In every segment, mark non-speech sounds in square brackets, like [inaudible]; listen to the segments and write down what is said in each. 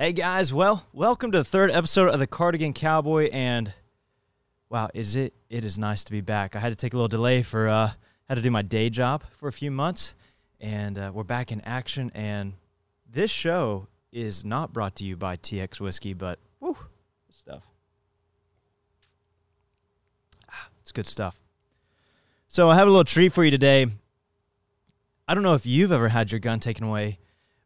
Hey guys, well, welcome to the third episode of the Cardigan Cowboy, and wow, is it? It is nice to be back. I had to take a little delay for uh, had to do my day job for a few months, and uh, we're back in action. And this show is not brought to you by TX Whiskey, but woo, stuff. Ah, it's good stuff. So I have a little treat for you today. I don't know if you've ever had your gun taken away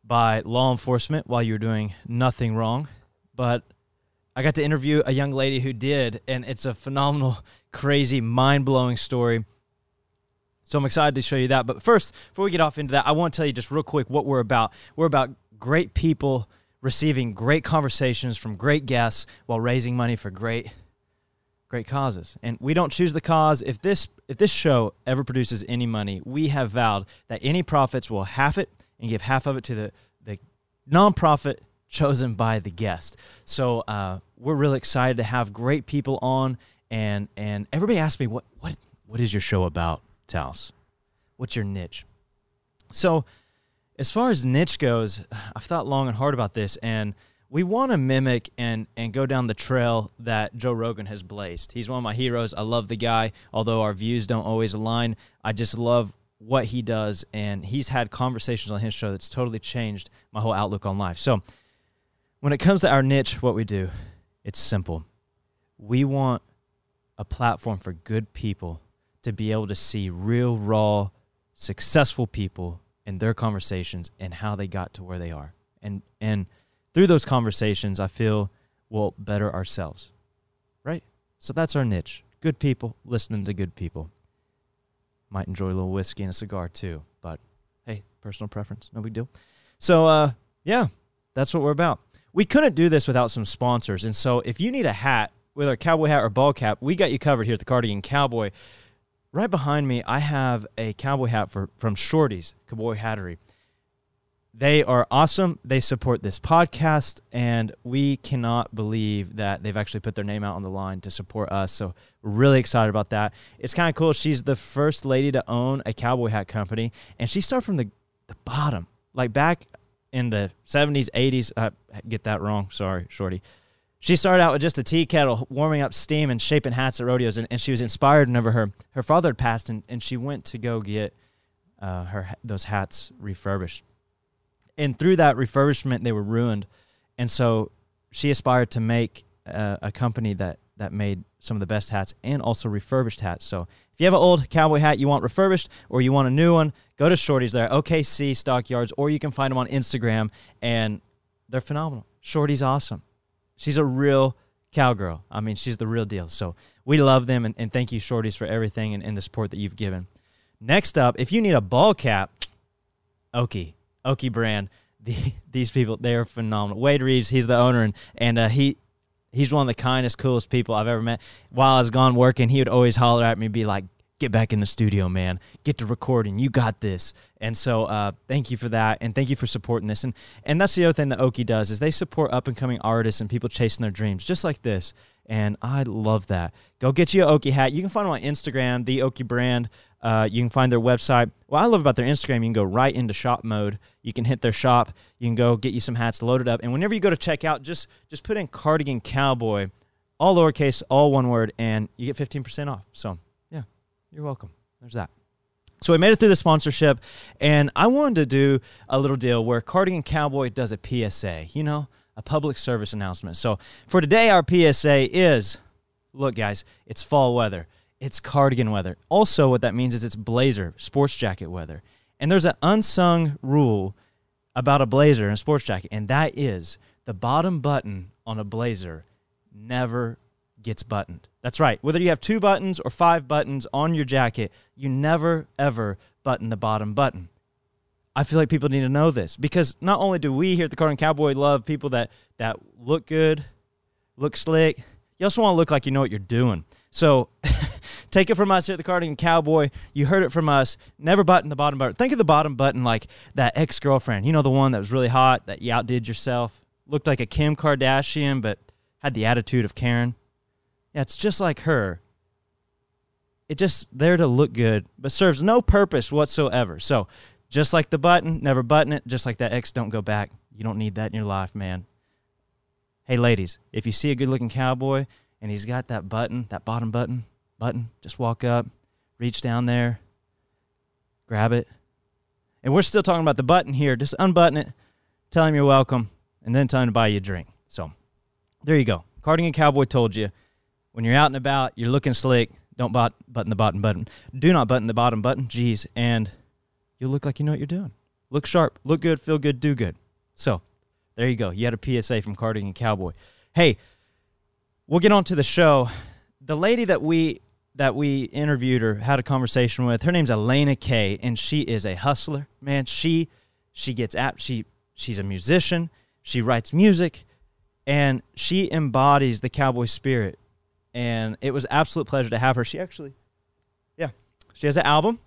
by law enforcement while you were doing nothing wrong, but I got to interview a young lady who did, and it's a phenomenal, [laughs] crazy, mind blowing story. So I'm excited to show you that. But first, before we get off into that, I want to tell you just real quick what we're about. We're about great people receiving great conversations from great guests while raising money for great great causes. And we don't choose the cause. If this if this show ever produces any money, we have vowed that any profits will half it and give half of it to the the nonprofit chosen by the guest. So uh, we're really excited to have great people on, and and everybody asks me what what what is your show about, Taos? What's your niche? So as far as niche goes, [sighs] I've thought long and hard about this, and we want to mimic and and go down the trail that Joe Rogan has blazed. He's one of my heroes. I love the guy, although our views don't always align. I just love what he does, and he's had conversations on his show that's totally changed my whole outlook on life. So, when it comes to our niche, what we do, it's simple. We want a platform for good people to be able to see real, raw, successful people in their conversations and how they got to where they are, and and through those conversations, I feel we'll better ourselves. Right? So that's our niche. Good people listening to good people. Might enjoy a little whiskey and a cigar too, but hey, personal preference, no big deal. So, uh, yeah, that's what we're about. We couldn't do this without some sponsors. And so, if you need a hat, whether a cowboy hat or ball cap, we got you covered here at the Cardigan Cowboy. Right behind me, I have a cowboy hat for, from Shorty's Cowboy Hattery. They are awesome. They support this podcast, and we cannot believe that they've actually put their name out on the line to support us. So really excited about that. It's kind of cool. She's the first lady to own a cowboy hat company, and she started from the, the bottom, like back in the 70s, 80s. I get that wrong. Sorry, Shorty. She started out with just a tea kettle, warming up steam and shaping hats at rodeos, and, and she was inspired whenever her, her father had passed, and, and she went to go get uh, her those hats refurbished and through that refurbishment, they were ruined, and so she aspired to make uh, a company that that made some of the best hats and also refurbished hats. So if you have an old cowboy hat you want refurbished or you want a new one, go to Shorty's there, OKC Stockyards, or you can find them on Instagram, and they're phenomenal. Shorty's awesome. She's a real cowgirl. I mean, she's the real deal. So we love them, and, and thank you, Shorty's, for everything and, and the support that you've given. Next up, if you need a ball cap, Okie. Okie brand. [laughs] The, these people, they are phenomenal. Wade Reeves, he's the owner, and and uh, he he's one of the kindest, coolest people I've ever met. While I was gone working, he would always holler at me, be like, "Get back in the studio, man. Get to recording. You got this." And so, uh, thank you for that, and thank you for supporting this. And and that's the other thing that Okie does is they support up and coming artists and people chasing their dreams, just like this. And I love that. Go get you a Okie hat. You can find them on Instagram, the Okie brand. Uh, you can find their website. What I love about their Instagram, you can go right into shop mode. You can hit their shop. You can go get you some hats loaded up. And whenever you go to check out, just just put in cardigan cowboy, all lowercase, all one word, and you get 15% off. So yeah, you're welcome. There's that. So we made it through the sponsorship, and I wanted to do a little deal where Cardigan Cowboy does a PSA, you know, a public service announcement. So for today, our PSA is look, guys, it's fall weather it's cardigan weather. Also, what that means is it's blazer, sports jacket weather. And there's an unsung rule about a blazer and a sports jacket, and that is the bottom button on a blazer never gets buttoned. That's right. Whether you have two buttons or five buttons on your jacket, you never, ever button the bottom button. I feel like people need to know this because not only do we here at the Cardigan Cowboy love people that, that look good, look slick, you also want to look like you know what you're doing. So [laughs] take it from us here at the Cardigan Cowboy. You heard it from us. Never button the bottom button. Think of the bottom button like that ex girlfriend. You know, the one that was really hot, that you outdid yourself, looked like a Kim Kardashian, but had the attitude of Karen. Yeah, it's just like her. It just there to look good, but serves no purpose whatsoever. So, just like the button, never button it. Just like that X, don't go back. You don't need that in your life, man. Hey, ladies, if you see a good looking cowboy and he's got that button, that bottom button, button, just walk up, reach down there, grab it. And we're still talking about the button here. Just unbutton it, tell him you're welcome, and then tell him to buy you a drink. So there you go. Cardigan Cowboy told you when you're out and about, you're looking slick, don't bot, button the bottom button. Do not button the bottom button. Jeez. And you'll look like you know what you're doing. Look sharp, look good, feel good, do good. So there you go. You had a PSA from Cardigan Cowboy. Hey, we'll get on to the show. The lady that we that we interviewed or had a conversation with, her name's Elena Kay, and she is a hustler. Man, she she gets at she she's a musician, she writes music, and she embodies the cowboy spirit. And it was absolute pleasure to have her. She actually, yeah, she has an album.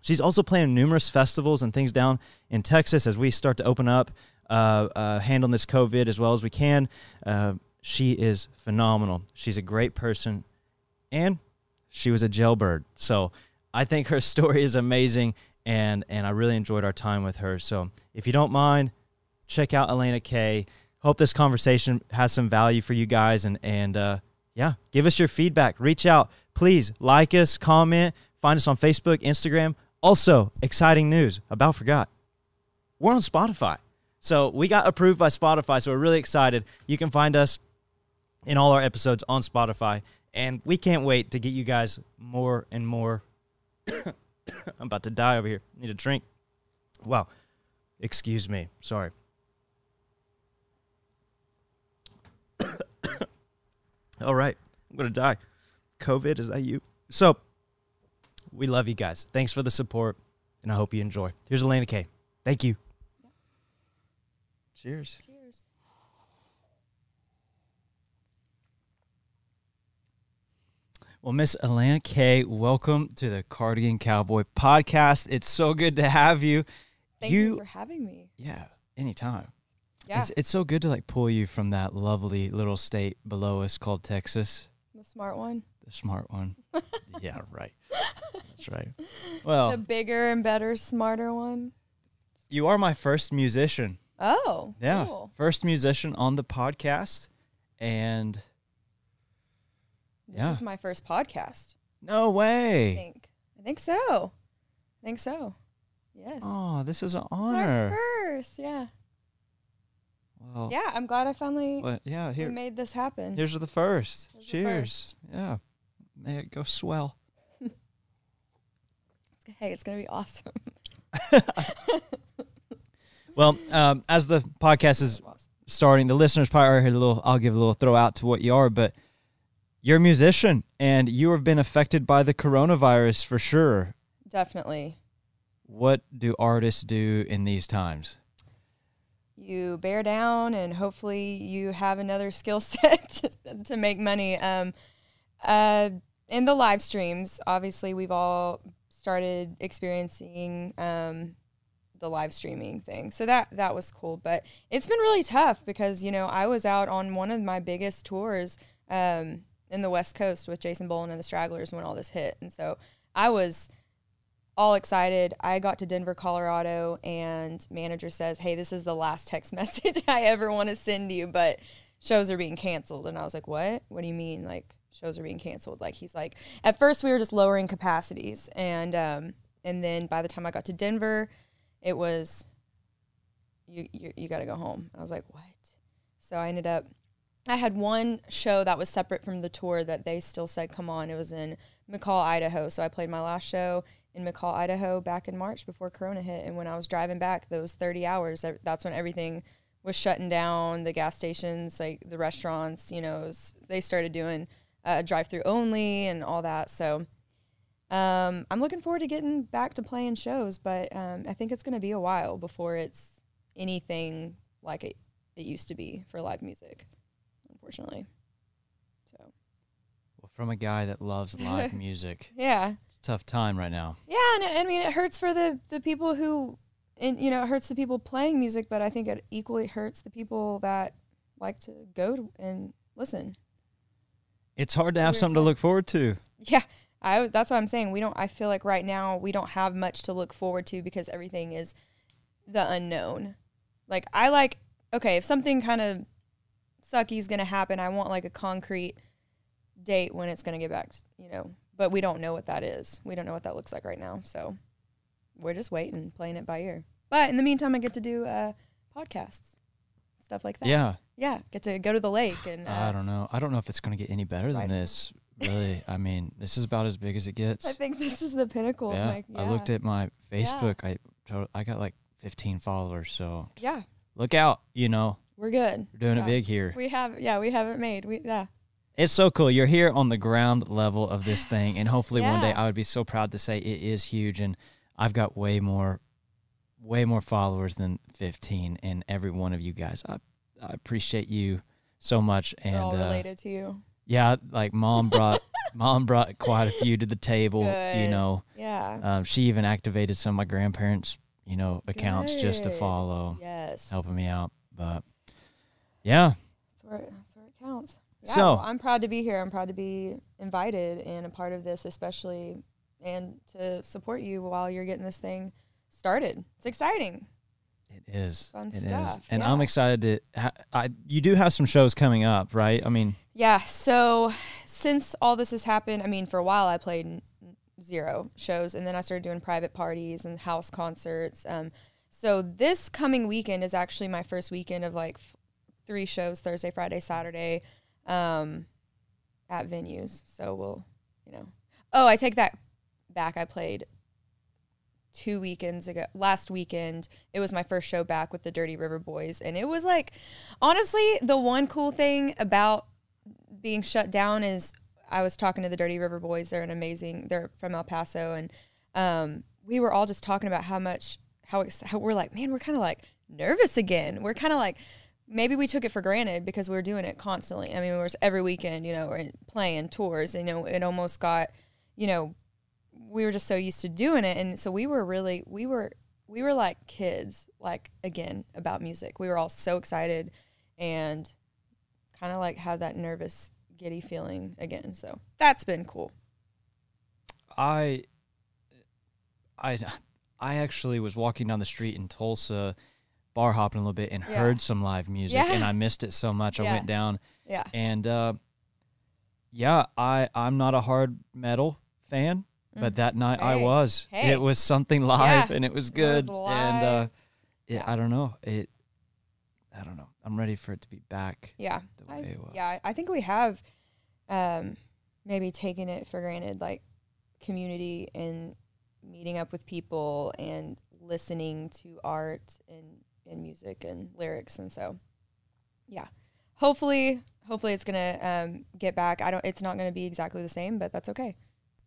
She's also playing numerous festivals and things down in Texas as we start to open up, uh, uh, handling this COVID as well as we can. Uh, she is phenomenal. She's a great person, and she was a jailbird. So I think her [laughs] story is amazing, and and I really enjoyed our time with her. So if you don't mind, check out Elena Kay. Hope this conversation has some value for you guys, and and uh, yeah, give us your feedback. Reach out, please. Like us, comment, find us on Facebook, Instagram. Also, exciting news about forgot. We're on Spotify. So we got approved by Spotify, so we're really excited. You can find us in all our episodes on Spotify, and we can't wait to get you guys more and more. [coughs] I'm about to die over here. Need a drink. Wow. Excuse me. Sorry. [coughs] all right. I'm going to die. COVID, is that you? So, we love you guys. Thanks for the support, and I hope you enjoy. Here's Elena Kay. Thank you. Cheers. Cheers. Well, Miss Elena Kay, welcome to the Cardigan Cowboy podcast. It's so good to have you. Thank you, You- for having me. Yeah, anytime. Yeah, It's, it's so good to like pull you from that lovely little state below us called Texas, the smart one. the smart one. [laughs] yeah, right. That's right. Well, the bigger and better, smarter one. you are my first musician. Oh, Yeah. cool. First musician on the podcast. And This Yeah. is my first podcast. no way. I think. I think so. I think so. Yes. Oh, this is an honor. first. Yeah. Well, Yeah. I'm glad I finally well, yeah, here. made this happen. Here's the first. Here's the Cheers. Yeah. May it go swell. [laughs] hey, it's gonna be awesome. [laughs] Well, um, as the podcast is starting, the listeners probably heard a little. I'll give a little throw out to what you are, but you're a musician and you have been affected by the coronavirus for sure. Definitely. What do artists do in these times? you bear down and hopefully you have another skill [laughs] set to, make money um, uh, in the live streams obviously we've all started experiencing um, the live streaming thing so that that was cool but it's been really tough because you know i was out on one of my biggest tours um, in the west coast with jason Boland and the stragglers when all this hit and so i was all excited. I got to Denver, Colorado, and manager says, "Hey, this is the last text [laughs] message I ever want to send you, but shows are being canceled." And I was like, "What? What do you mean? Like shows are being canceled?" Like he's like, at first we were just lowering capacities, and um, and then by the time I got to Denver, it was, you you, you got to go home. I was like, "What?" So I ended up. I had one show that was separate from the tour that they still said, "Come on." It was in McCall, Idaho. So I played my last show in McCall, Idaho back in March before Corona hit. And when I was driving back those 30 hours, that's when everything was shutting down. The gas stations, like the restaurants, you know, was, they started doing uh, drive through only and all that. So um, I'm looking forward to getting back to playing shows, but um, I think it's going to be a while before it's anything like it, it used to be for live music, unfortunately. So, Well, from a guy that loves live [laughs] music, yeah. it's a tough time right now. Yeah, and it- I mean it hurts for the the people who, and you know, it hurts the people playing music, but I think it equally hurts the people that like to go to and listen. It's hard to have Weird something to look forward to. Yeah, I that's what I'm saying. We don't. I feel like right now we don't have much to look forward to because everything is the unknown. Like I like okay, if something kind of sucky's going to happen. I want like a concrete date when it's going to get back, you know. But we don't know what that is. We don't know what that looks like right now. So we're just waiting, playing it by ear. But in the meantime, I get to do uh, podcasts, stuff like that. Yeah. Yeah, get to go to the lake and uh, I don't know. I don't know if it's going to get any better than Right. this. Really, I mean, this is about as big as it gets. [laughs] I think this is the pinnacle. yeah. Like, I looked at my Facebook. I to- I got like 15 followers. So Yeah, look out. You know, we're good. we're doing Yeah. it big here. We have, yeah, we have it made. We, yeah, It's so cool. You're here on the ground level of this [sighs] thing, and hopefully one day I would be so proud to say it is huge. And I've got way more, way more followers than 15, and every one of you guys, I, I appreciate you so much. And all uh, related to you. yeah, like mom brought, [laughs] mom brought quite a few to the table. You know, Yeah. um, she even activated some of my grandparents, you know, accounts just to follow, yes. helping me out. But yeah, That's where, that's where it counts. Yeah, So- I'm proud to be here. I'm proud to be invited and a part of this, especially and to support you while you're getting this thing started. It's exciting. It is. Fun It is. stuff, And I'm excited to. Ha- I you do have some shows coming up, right? I mean, Yeah. So since all this has happened, I mean, for a while I played n- zero shows, and then I started doing private parties and house concerts. Um, so this coming weekend is actually my first weekend of like f- three shows: Thursday, Friday, Saturday, um, at venues. So we'll, you know. Oh, I take that back. I played two weekends ago last weekend it was my first show back with the dirty river boys and it was like honestly the one cool thing about being shut down is I was talking to the Dirty River Boys. They're an amazing. They're from El Paso, and um, we were all just talking about how much how, how we're like, man, we're kind of like nervous again. We're kind of like maybe we took it for granted because we were doing it constantly. I mean, it was every weekend, you know, playing tours. You know, it almost got, you know, we were just so used to doing it, and so we were really we were we were like kids, like again about music. We were all so excited, and kind of like have that nervous, giddy feeling again. So that's been cool. I, I, I actually was walking down the street in Tulsa, bar hopping a little bit, and Yeah. heard some live music, Yeah. and I missed it so much. I went down, Yeah. and uh, yeah, I I'm not a hard metal fan, but that night I Mm. Was. Hey. It was something [laughs] live, and it was It good. was and uh, it, Yeah. I don't know it. I don't know. I'm ready for it to be back. Yeah. The I, it was. yeah. I- I think we have um, maybe taken it for granted, like community and meeting up with people and listening to art and, and music and lyrics. And so, yeah, hopefully, hopefully it's going to um, get back. I don't, it's not going to be exactly the same, but that's okay.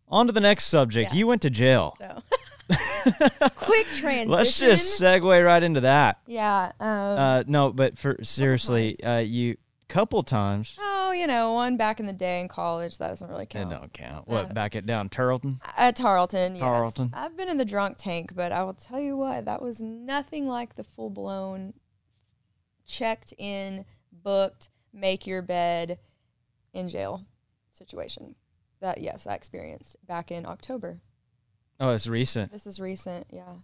On to the next subject. Yeah. You went to jail. So [laughs] quick transition. Let's just segue right into that. yeah. Um, Uh, no, but for seriously, uh, you couple times. oh, you know, one back in the day in college that doesn't really count. It count. don't count. What? Uh, back at down, Tarleton? At Tarleton, yes. Tarleton. I've been in the drunk tank, but I will tell you what, that was nothing like the full blown checked in, booked, make your bed in jail situation. That yes, I experienced back in October. Oh, it's recent. This is recent, yeah.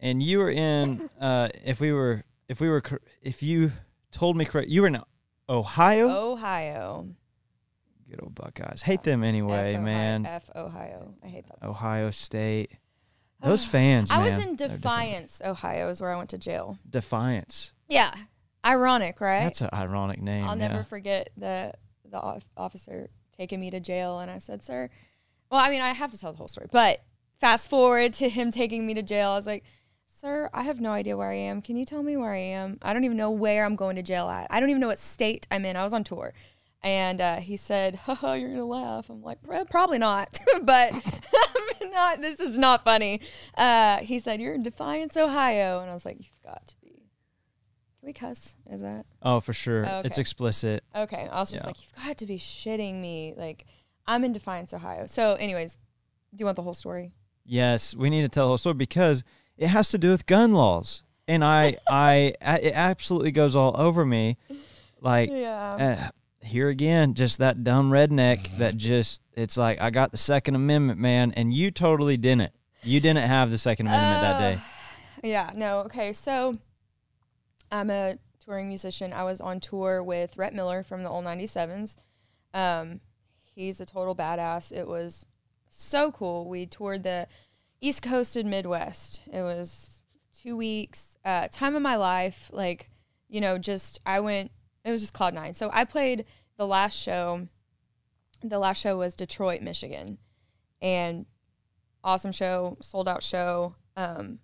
And you were in. Uh, if we were, if we were, if you told me correct, you were in Ohio. Ohio. Good old Buckeyes. Hate them anyway, man. F Ohio. I hate that. Ohio State. Those fans, I man. was in. Defiance, Ohio, is where I went to jail. Defiance. Yeah. Ironic, right? That's an ironic name. I'll yeah. never forget the the officer taking me to jail, and I said, "Sir," well, I mean, I have to tell the whole story, but fast forward to him taking me to jail. I was like, "Sir, I have no idea where I am. Can you tell me where I am? I don't even know where I'm going to jail at. I don't even know what state I'm in. I was on tour." And uh, he said, [laughs] Haha, you're gonna laugh. I'm like, "Pro- probably not, [laughs] but [laughs] not. This is not funny. Uh, he said, "You're in Defiance, Ohio," and I was like, "You've got to be." Can we cuss? Is that Oh, for sure. Oh, It's explicit. Okay. I was just Yeah. like, you've got to be shitting me. Like, I'm in Defiance, Ohio. So, anyways, do you want the whole story? Yes, we need to tell the whole story because it has to do with gun laws, and I, [laughs] I, I- it absolutely goes all over me. Like Yeah. uh, here again, just that dumb redneck that just it's like I got the Second Amendment, man, and you totally didn't. You didn't have the Second Amendment that day. Yeah. No. Okay. So, I'm a touring musician. I was on tour with Rhett Miller from the old 97s. Um, he's a total badass. It was so cool. We toured the East Coast and Midwest. It was two weeks, uh, time of my life. Like, you know, just I went. It was just cloud nine. So I played the last show. The last show was Detroit, Michigan, and awesome show, sold out show. Um,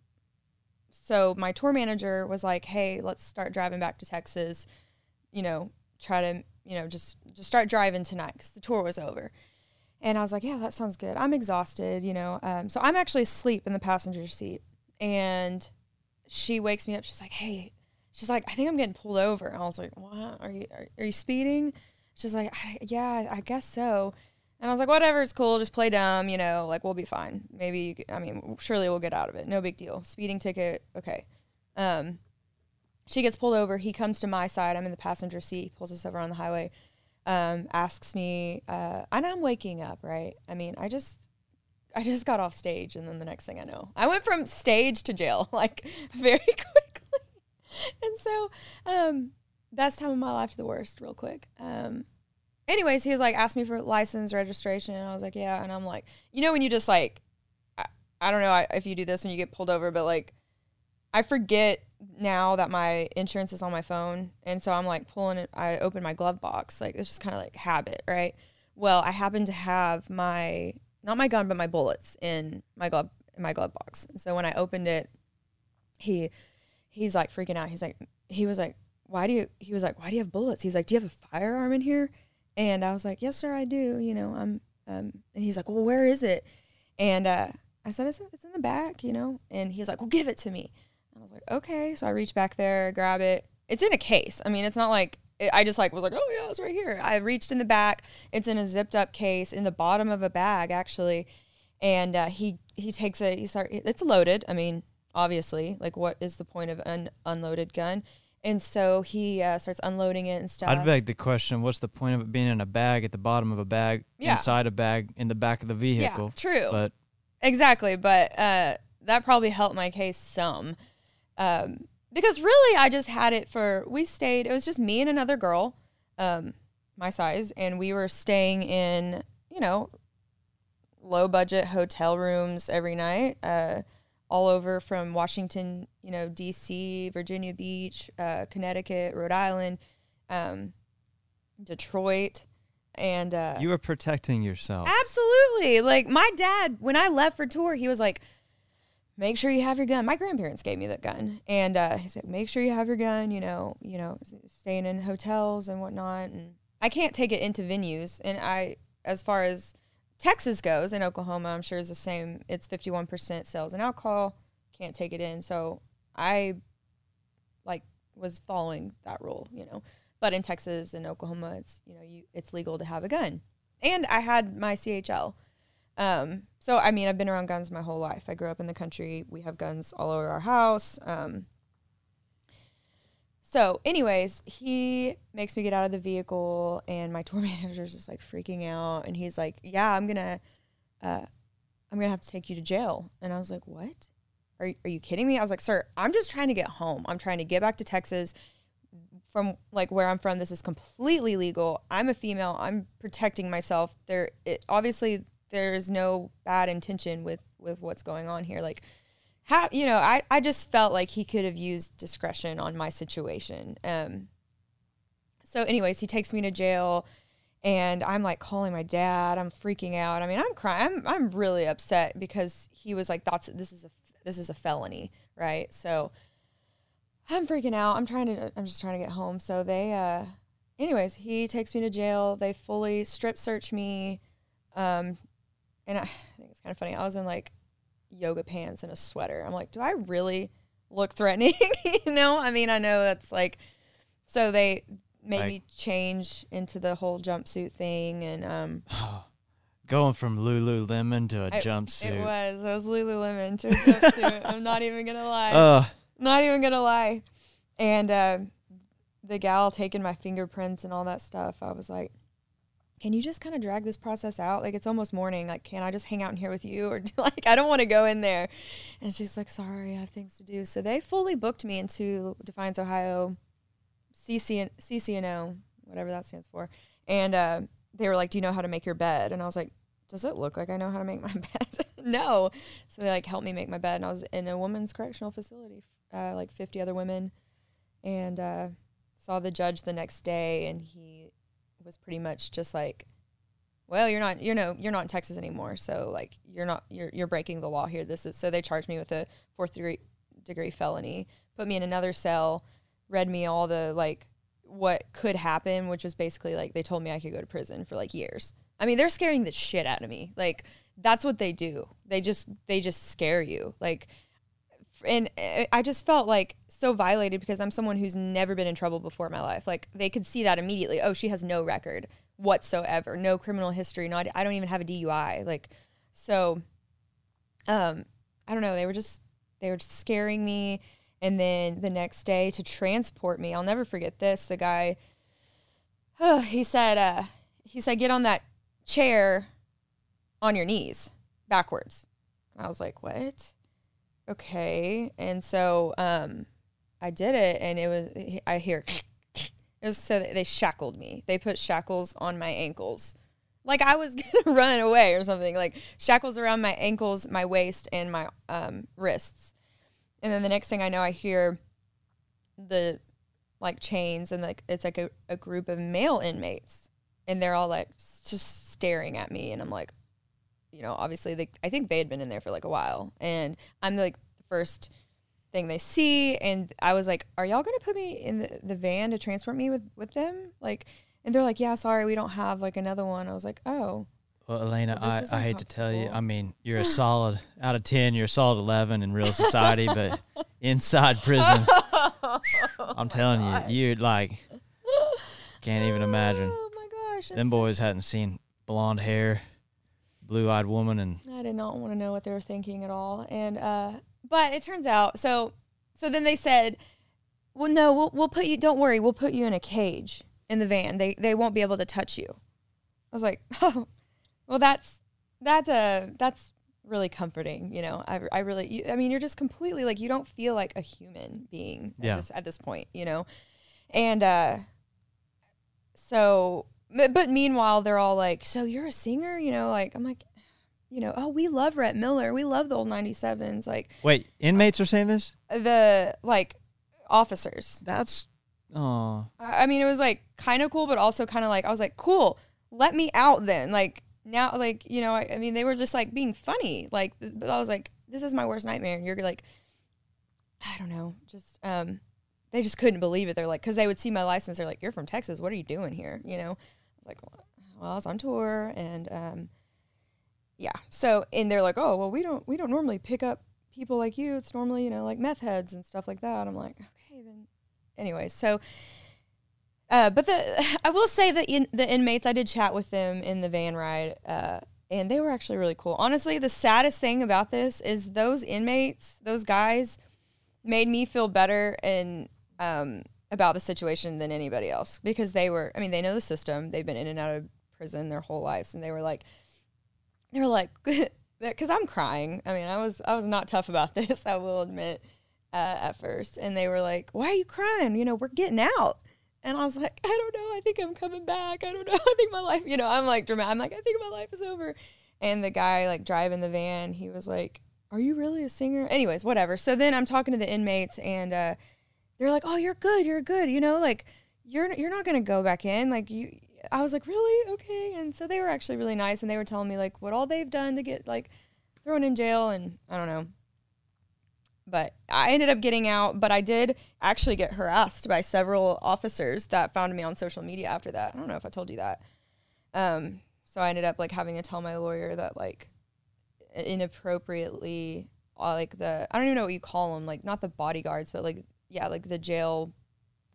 so my tour manager was like, "Hey, let's start driving back to Texas. You know, try to you know just just start driving tonight because the tour was over." And I was like, "Yeah, that sounds good." I'm exhausted, you know. Um, so I'm actually asleep in the passenger seat, and she wakes me up. She's like, "Hey," she's like, "I think I'm getting pulled over." And I was like, "What? Are you are, are you speeding?" She's like, "Yeah, I guess so." And I was like, whatever, it's cool. Just play dumb, you know, like we'll be fine. Maybe, I mean, surely we'll get out of it. No big deal. Speeding ticket, okay. Um, she gets pulled over. He comes to my side. I'm in the passenger seat. pulls us over on the highway. Um, asks me, uh, and I'm waking up, right? I mean, I just, I just got off stage, and then the next thing I know, I went from stage to jail, [laughs] like very [laughs] quickly. and so, um, best time of my life to the worst, real quick. Um, anyways, he was like, asked me for license registration. And I was like, yeah. And I'm like, you know, when you just like, I, I don't know if you do this when you get pulled over, but like, I forget now that my insurance is on my phone. And so I'm like pulling it, I open my glove box. Like, it's just kind of like habit, right? Well, I happen to have my, not my gun, but my bullets in my glove, in my glove box. So when I opened it, he, he's like freaking out. He's like, he was like, why do you, he was like, why do you have bullets? He's like, do you have a firearm in here? And I was like, yes, sir, I do. You know, I'm, um, and he's like, well, where is it? And uh, I said, it's, it's in the back, you know? And he's like, well, give it to me. And I was like, okay. So I reach back there, grab it. It's in a case. I mean, it's not like, it, I just like was like, oh yeah, it's right here. I reached in the back. It's in a zipped up case in the bottom of a bag, actually. And uh, he, he takes it, he start, it's loaded. I mean, obviously, like what is the point of an unloaded gun? And so he uh, starts unloading it and stuff. I'd beg the question: What's the point of it being in a bag at the bottom of a bag, yeah. inside a bag, in the back of the vehicle? Yeah, true. But exactly, but uh, that probably helped my case some, um, because really I just had it for. We stayed. It was just me and another girl, um, my size, and we were staying in, you know, low budget hotel rooms every night. Uh, all over from Washington, you know, D.C., Virginia Beach, uh, Connecticut, Rhode Island, um, Detroit, and uh, you were protecting yourself. Absolutely, like my dad when I left for tour, he was like, "Make sure you have your gun." My grandparents gave me that gun, and uh, he said, "Make sure you have your gun." You know, you know, staying in hotels and whatnot, and I can't take it into venues, and I, as far as Texas goes in Oklahoma, I'm sure is the same. It's 51% sales and alcohol. Can't take it in. So I like was following that rule, you know. But in Texas and Oklahoma, it's you know you it's legal to have a gun. And I had my CHL. Um, so I mean, I've been around guns my whole life. I grew up in the country. We have guns all over our house. Um, so, anyways, he makes me get out of the vehicle, and my [laughs] tour manager's just like freaking out, and he's like, "Yeah, I'm gonna, uh, I'm gonna have to take you to jail." And I was like, "What? Are are you kidding me?" I was like, "Sir, I'm just trying to get home. I'm trying to get back to Texas." From like where I'm from, this is completely legal. I'm a female. I'm protecting myself. There, it, obviously, there's no bad intention with with what's going on here. Like, have you know I, I just felt like he could have used discretion on my situation. Um so anyways he takes me to jail and i'm like calling my dad. I'm freaking out. I mean i'm crying i'm, I'm really upset because he was like that's this is a this is a felony right? So i'm freaking out. I'm trying to i'm just trying to get home. So they uh anyways he takes me to jail. They fully strip search me. Um and I, [sighs] I think it's kind of funny i was in like yoga pants and a sweater. I'm like, do I really look threatening? [laughs] you know, I mean, I know that's like, so they made like, me change into the whole jumpsuit thing and um [sighs] going from Lululemon to a I, jumpsuit. It was. It was Lululemon to a jumpsuit. I'm not even gonna lie. [laughs] Uh, not even gonna lie. And uh, the gal taking my fingerprints and all that stuff, I was like, can you just kind of drag this process out? Like it's almost morning. Like, can I just hang out in here with you? [laughs] Or [laughs] like, I don't want to go in there. And she's like, sorry, I have things to do. So they fully booked me into Defiance, Ohio. CC CCNO, whatever that stands for. And uh, they were like, "Do you know how to make your bed?" And I was like, "Does it look like I know how to make my [laughs] bed?" no. So they like helped me make my bed, and I was in a women's correctional facility, uh, like 50 other women, and uh, saw the judge the next day, and he was pretty much just like, "Well, you're not, you know, you're not in Texas anymore, so like you're not, you're you're breaking the law here. This is." So they charged me with a fourth degree degree felony, put me in another cell, read me all the like what could happen, which was basically like they told me I could go to prison for like years. I mean, they're scaring the shit out of me. Like that's what they do. They just they just scare you. Like and uh, I just felt like so violated because I'm someone who's never been in trouble before in my life. Like they could see that immediately. Oh, she has no record whatsoever, no criminal history. Not I don't even have a DUI. Like so, um, I don't know. They were just they were just scaring me. And then the next day to transport me, I'll never forget this. The guy, oh, [sighs] he said, uh, he said, get on that chair on your knees backwards. And I was like, what? Okay. And so um, I did it, and it was, I hear, [sniffs] it was so they shackled me. They put shackles on my ankles. Like I was [laughs] gonna run away or something. Like shackles around my ankles, my waist, and my um, wrists. And then the next thing I know, I hear the like chains, and like it's like a, a group of male inmates, and they're all like just staring at me, and I'm like, you know, obviously they, I think they had been in there for like a while, and I'm like the first thing they see, and I was like, are y'all gonna put me in the, the van to transport me with with them? Like, and they're like, yeah, sorry, we don't have like another one. I was like, oh. Well, Elena, Well, I, I hate to tell you. I mean, you're a solid out of ten. You're a solid eleven in real society, [laughs] but inside prison, oh I'm telling you, you're like can't even imagine. Oh my gosh. Them boys hadn't seen blonde hair, blue eyed woman, and I did not want to know what they were thinking at all. And uh but it turns out so so then they said, "Well, no, we'll we'll put you don't worry, we'll put you in a cage in the van. They they won't be able to touch you." I was like, [laughs] "Oh, well that's that's uh that's really comforting, you know. I I really you, I mean, you're just completely like you don't feel like a human being at Yeah. this at this point, you know. And uh so but meanwhile they're all like, "So you're a singer?" You know, like I'm like you know, oh, we love Rhett Miller. We love the old 97s. Like wait, inmates are saying this. the like officers. That's oh, I I mean, it was like kind of cool, but also kind of like I was like, cool, let me out then. Like now, like you know, I, I mean, they were just like being funny. Like, but I was like, this is my worst nightmare. And you're like, I don't know, just um, they just couldn't believe it. They're like, because they would see my license, they're like, you're from Texas. What are you doing here? You know, I was like, well I was on tour, and um, yeah. So and they're like, oh, well, we don't we don't normally pick up people like you. It's normally you know like meth heads and stuff like that. I'm like, okay, then. Anyway, so. Uh, but the [laughs] I will say that in, the inmates I did chat with them in the van ride, uh, and they were actually really cool. Honestly, the saddest thing about this is those inmates, those guys, made me feel better and um, about the situation than anybody else because they were. I mean, they know the system. They've been in and out of prison their whole lives, and they were like, they were like, [laughs] because I'm crying. I mean, I was I was not tough about [laughs] this. I will admit uh, at first, and they were like, "Why are you crying? You know, we're getting out." And I was like, I don't know. I think I'm coming back. I don't know. [laughs] I think my life, you know, I'm like dramatic. I'm like, I think my life is over. And the guy like driving the van, he was like, Are you really a singer? Anyways, whatever. So then I'm talking to the inmates and uh, they're like, Oh, you're good. You're good. You know, like you're you're not gonna go back in. Like you I was like, Really? Okay. And so they were actually really nice and they were telling me like what all they've done to get like thrown in jail and I don't know but I ended up getting out. But I did actually get harassed by several officers that found me on social media after that. I don't know if I told you that. Um, so I ended up like having to tell my lawyer that like inappropriately, uh, like the I don't even know what you call them, like not the bodyguards, but like yeah, like the jail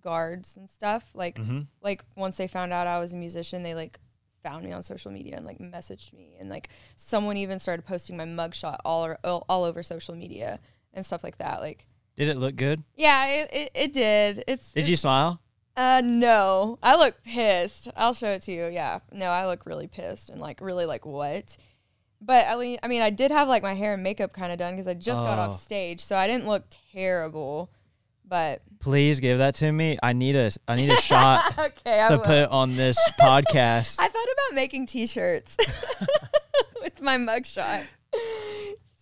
guards and stuff. Like mm-hmm. like once they found out I was a musician, they like found me on social media and like messaged me and like someone even started posting my mugshot all or, all, all over social media and stuff like that. Like Did it look good? yeah, it, it, it did. It's Did you smile? uh no. I look pissed. I'll show it to you. Yeah. No, I look really pissed and like really like what? But I mean, I mean, I did have like my hair and makeup kind of done because I just got Oh. off stage, so I didn't look terrible. But Please give that to me. I need a I need a shot [laughs] okay, to put on this [laughs] podcast. I thought about making T-shirts [laughs] with my mugshot.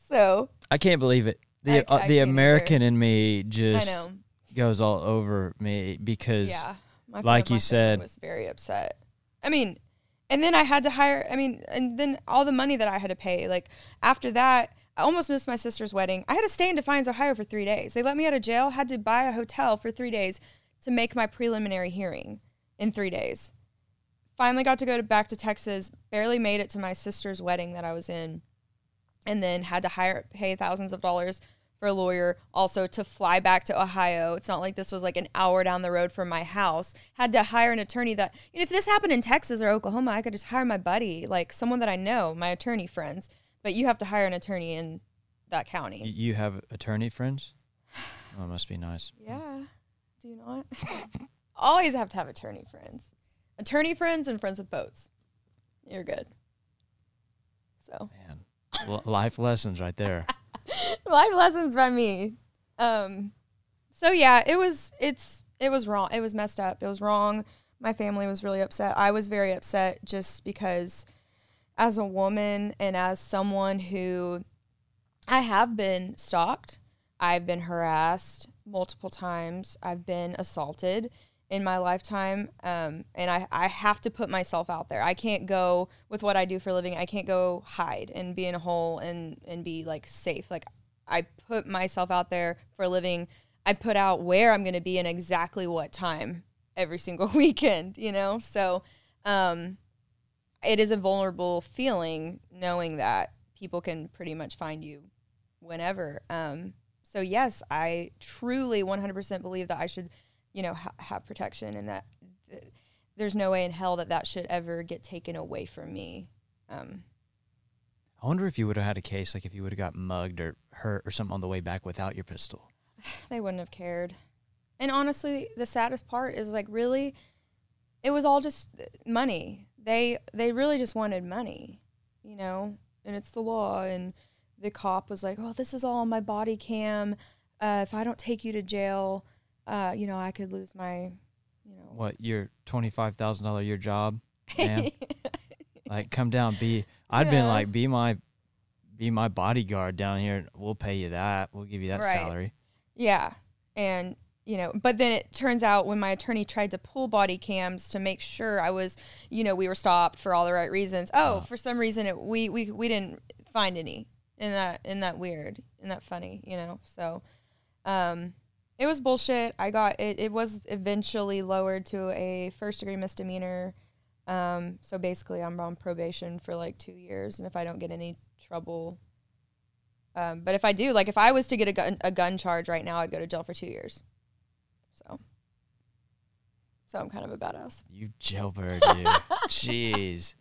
So I can't believe it. The I- uh, the can't American in me just goes all over me because Yeah, like you said- was very upset. I mean, and then I had to hire. I mean, and then all the money that I had to pay. Like after that, I almost missed my sister's wedding. I had to stay in Defiance, Ohio for three days. They let me out of jail. Had to buy a hotel for three days to make my preliminary hearing in three days. Finally got to go to, back to Texas. Barely made it to my sister's wedding that I was in, and then had to hire pay thousands of dollars for a lawyer also to fly back to Ohio. It's not like this was like an hour down the road from my house. Had to hire an attorney that you know, if this happened in Texas or Oklahoma, I could just hire my buddy, like someone that I know, my attorney friends. But you have to hire an attorney in that y- county. you have attorney friends. Oh, it must be nice. Yeah. Do you not? [laughs] Always have to have attorney friends. Attorney friends and friends with boats. You're good. So Man, L- life lessons right there. [laughs] life lessons by me. Um, so yeah, it was it's it was wrong. It was messed up. It was wrong. My family was really upset. I was very upset just because, as a woman and as someone who, I have been stalked. I've been harassed multiple times. I've been assaulted in my lifetime. Um, and I, I have to put myself out there. I can't go with what I do for a living. I can't go hide and be in a hole and, and be like safe. Like I put myself out there for a living. I put out where I'm going to be and exactly what time every single [laughs] weekend, you know? So, um, it is a vulnerable feeling knowing that people can pretty much find you whenever. Um, so yes, I truly 100% believe that I should, you know, ha- have protection and that th- there's no way in hell that that should ever get taken away from me. Um, I wonder if you would have had a case like if you would have got mugged or hurt or something on the way back without your pistol. [sighs] they wouldn't have cared. And honestly, the saddest part is like really it was all just money. They they really just wanted money, you know? And it's the law and the cop was like, "Oh, this is all on my body cam. Uh, if I don't take you to jail, uh, you know, I could lose my, you know, What your twenty five thousand dollar year job? Man, [laughs] like come down, be. I'd been like, be my, be my bodyguard down here. We'll pay you that. We'll give you that Right. salary. Yeah. And, you know, but then it turns out when my attorney tried to pull body cams to make sure I was, you know, we were stopped for all the right reasons. Oh, Uh. for some reason it, we, we, we didn't find any. In that, in that weird, in that funny, you know? So, um, it was bullshit. I got it. It was eventually lowered to a first degree misdemeanor. Um, so basically, I'm on probation for like two years, and if I don't get any trouble, um, but if I do, like if I was to get a gun a gun charge right now, I'd go to jail for two years. So, so I'm kind of a badass. You jailbird, you. [laughs] Jeez.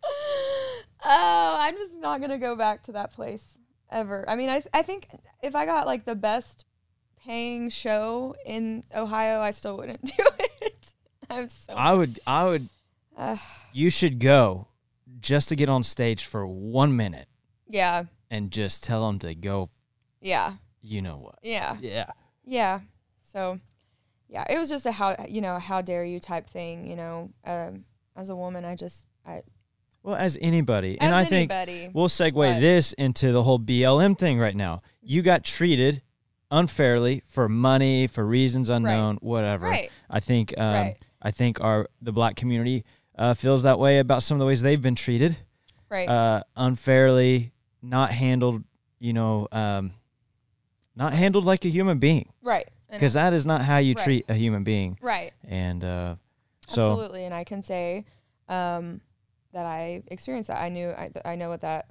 Oh, I'm just not gonna go back to that place ever. I mean, I I think if I got like the best paying show in Ohio, I still wouldn't [laughs] do it. I'm so. I would. I would. uh, You should go just to get on stage for one minute yeah, and just tell them to go. yeah, You know what? yeah. Yeah. Yeah. So, yeah, it was just a how you know how dare you type thing. You know, um, as a woman, I just I Well, as anybody, and as I think anybody, we'll segue But- this into the whole BLM thing right now. You got treated unfairly for money, for reasons unknown, whatever. right, I think. Um, Right. I think our the black community uh, feels that way about some of the ways they've been treated. right, uh, unfairly, not handled, you know, um, not handled like a human being, right, I. because that is not how you Right. treat a human being. right, And uh, so, absolutely. And I can say um, that I experienced that. I knew I I know what that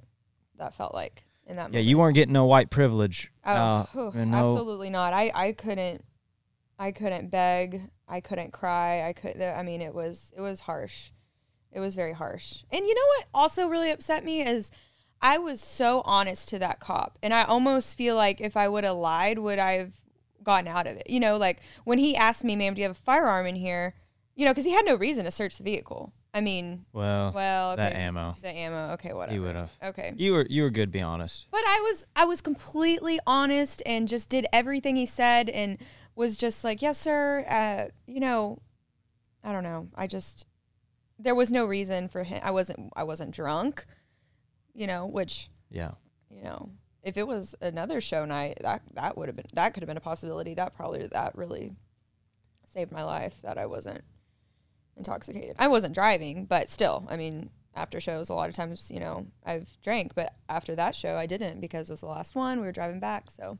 that felt like in that. yeah, moment. you weren't getting no white privilege. Oh, uh, and no, absolutely not. I, I couldn't I couldn't beg. I couldn't cry. I could I mean it was it was harsh. It was very harsh. And you know what also really upset me is I was so honest to that cop. And I almost feel like if I would have lied, would I have gotten out of it? You know, like when he asked me, ma'am, do you have a firearm in here? You know, because he had no reason to search the vehicle. I mean, Well, well, okay. that ammo, the ammo, okay, whatever. you would have. Okay. You were you were good. Be honest. But I was I was completely honest and just did everything he said and was just like, "Yes, sir." Uh, you know, I don't know. I just there was no reason for him. I wasn't I wasn't drunk, you know, which Yeah. you know, if it was another show night, that that would have been that could have been a possibility. That probably that really saved my life that I wasn't intoxicated. I wasn't driving, but still, I mean, after shows a lot of times, you know, I've drank, but after that show I didn't because it was the last one. We were driving back, so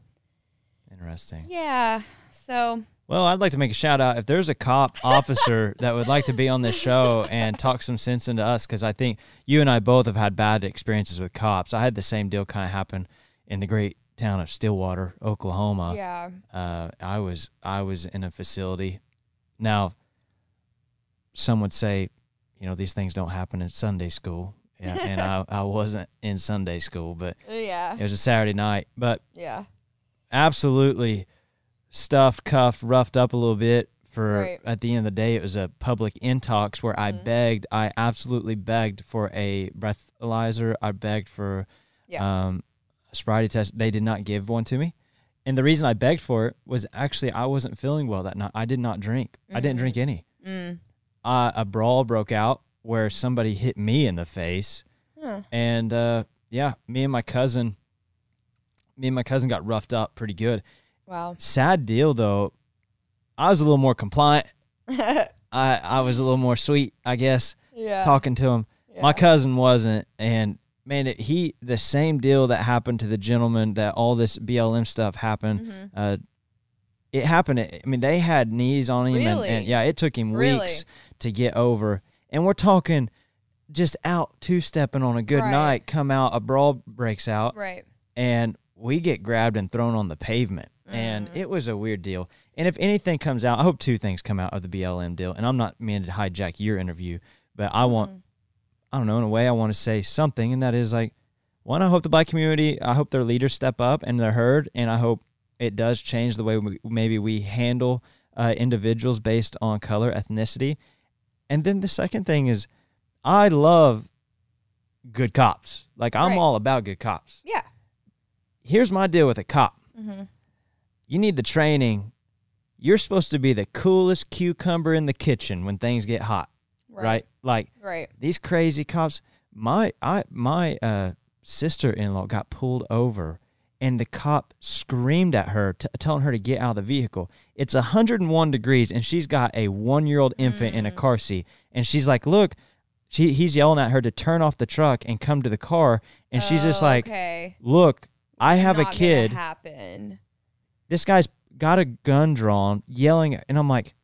Interesting. yeah. So Well, I'd like to make a shout out if there's a cop [laughs] officer that would like to be on this show and talk some sense into us, because I think you and I both have had bad experiences with cops. I had the same deal kind of happen in the great town of Stillwater, Oklahoma. yeah, Uh, I was I was in a facility. Now, some would say, you know, these things don't happen in Sunday school. Yeah, [laughs] and I, I wasn't in Sunday school, but yeah, it was a Saturday night. But yeah, absolutely stuffed, cuffed, roughed up a little bit. For Right. at the end of the day, it was a public intox where I Mhm. begged. I absolutely begged for a breathalyzer. I begged for Yeah. um, a sobriety test. They did not give one to me, and the reason I begged for it was actually I wasn't feeling well that night. I did not drink. I didn't drink any. mm. Uh, a brawl broke out where somebody hit me in the face. Huh. And uh, yeah, me and my cousin, me and my cousin got roughed up pretty good. wow. Sad deal though. I was a little more compliant. [laughs] I I was a little more sweet, I guess, yeah, talking to him. yeah. My cousin wasn't, and man, it, he the same deal that happened to the gentleman that all this BLM stuff happened. Mhm. Uh, it happened. I mean, they had knees on him, and, and yeah, it took him Really? weeks to get over. And we're talking just out two stepping on a good Right. night, come out, a brawl breaks out, Right. and we get grabbed and thrown on the pavement. And Mm. it was a weird deal. And if anything comes out, I hope two things come out of the BLM deal. And I'm not meaning to hijack your interview, but I want, Mhm. I don't know, in a way, I want to say something. And that is like, one, I hope the black community, I hope their leaders step up and they're heard. And I hope it does change the way we, maybe we handle uh, individuals based on color, ethnicity. And then the second thing is, I love good cops. Like, I'm Right. all about good cops. Yeah. Here's my deal with a cop Mm-hmm. you need the training. You're supposed to be the coolest cucumber in the kitchen when things get hot, right? Like Right. these crazy cops. My I my uh, sister-in-law got pulled over, and the cop screamed at her, t- telling her to get out of the vehicle. It's 101 degrees, and she's got a one-year-old infant in a Mm. car seat, and she's like, "Look." She, he's yelling at her to turn off the truck and come to the car, and she's just Oh, like, okay. "Look, I have a Not gonna kid Happen. this guy's got a gun drawn, yelling, and I'm like,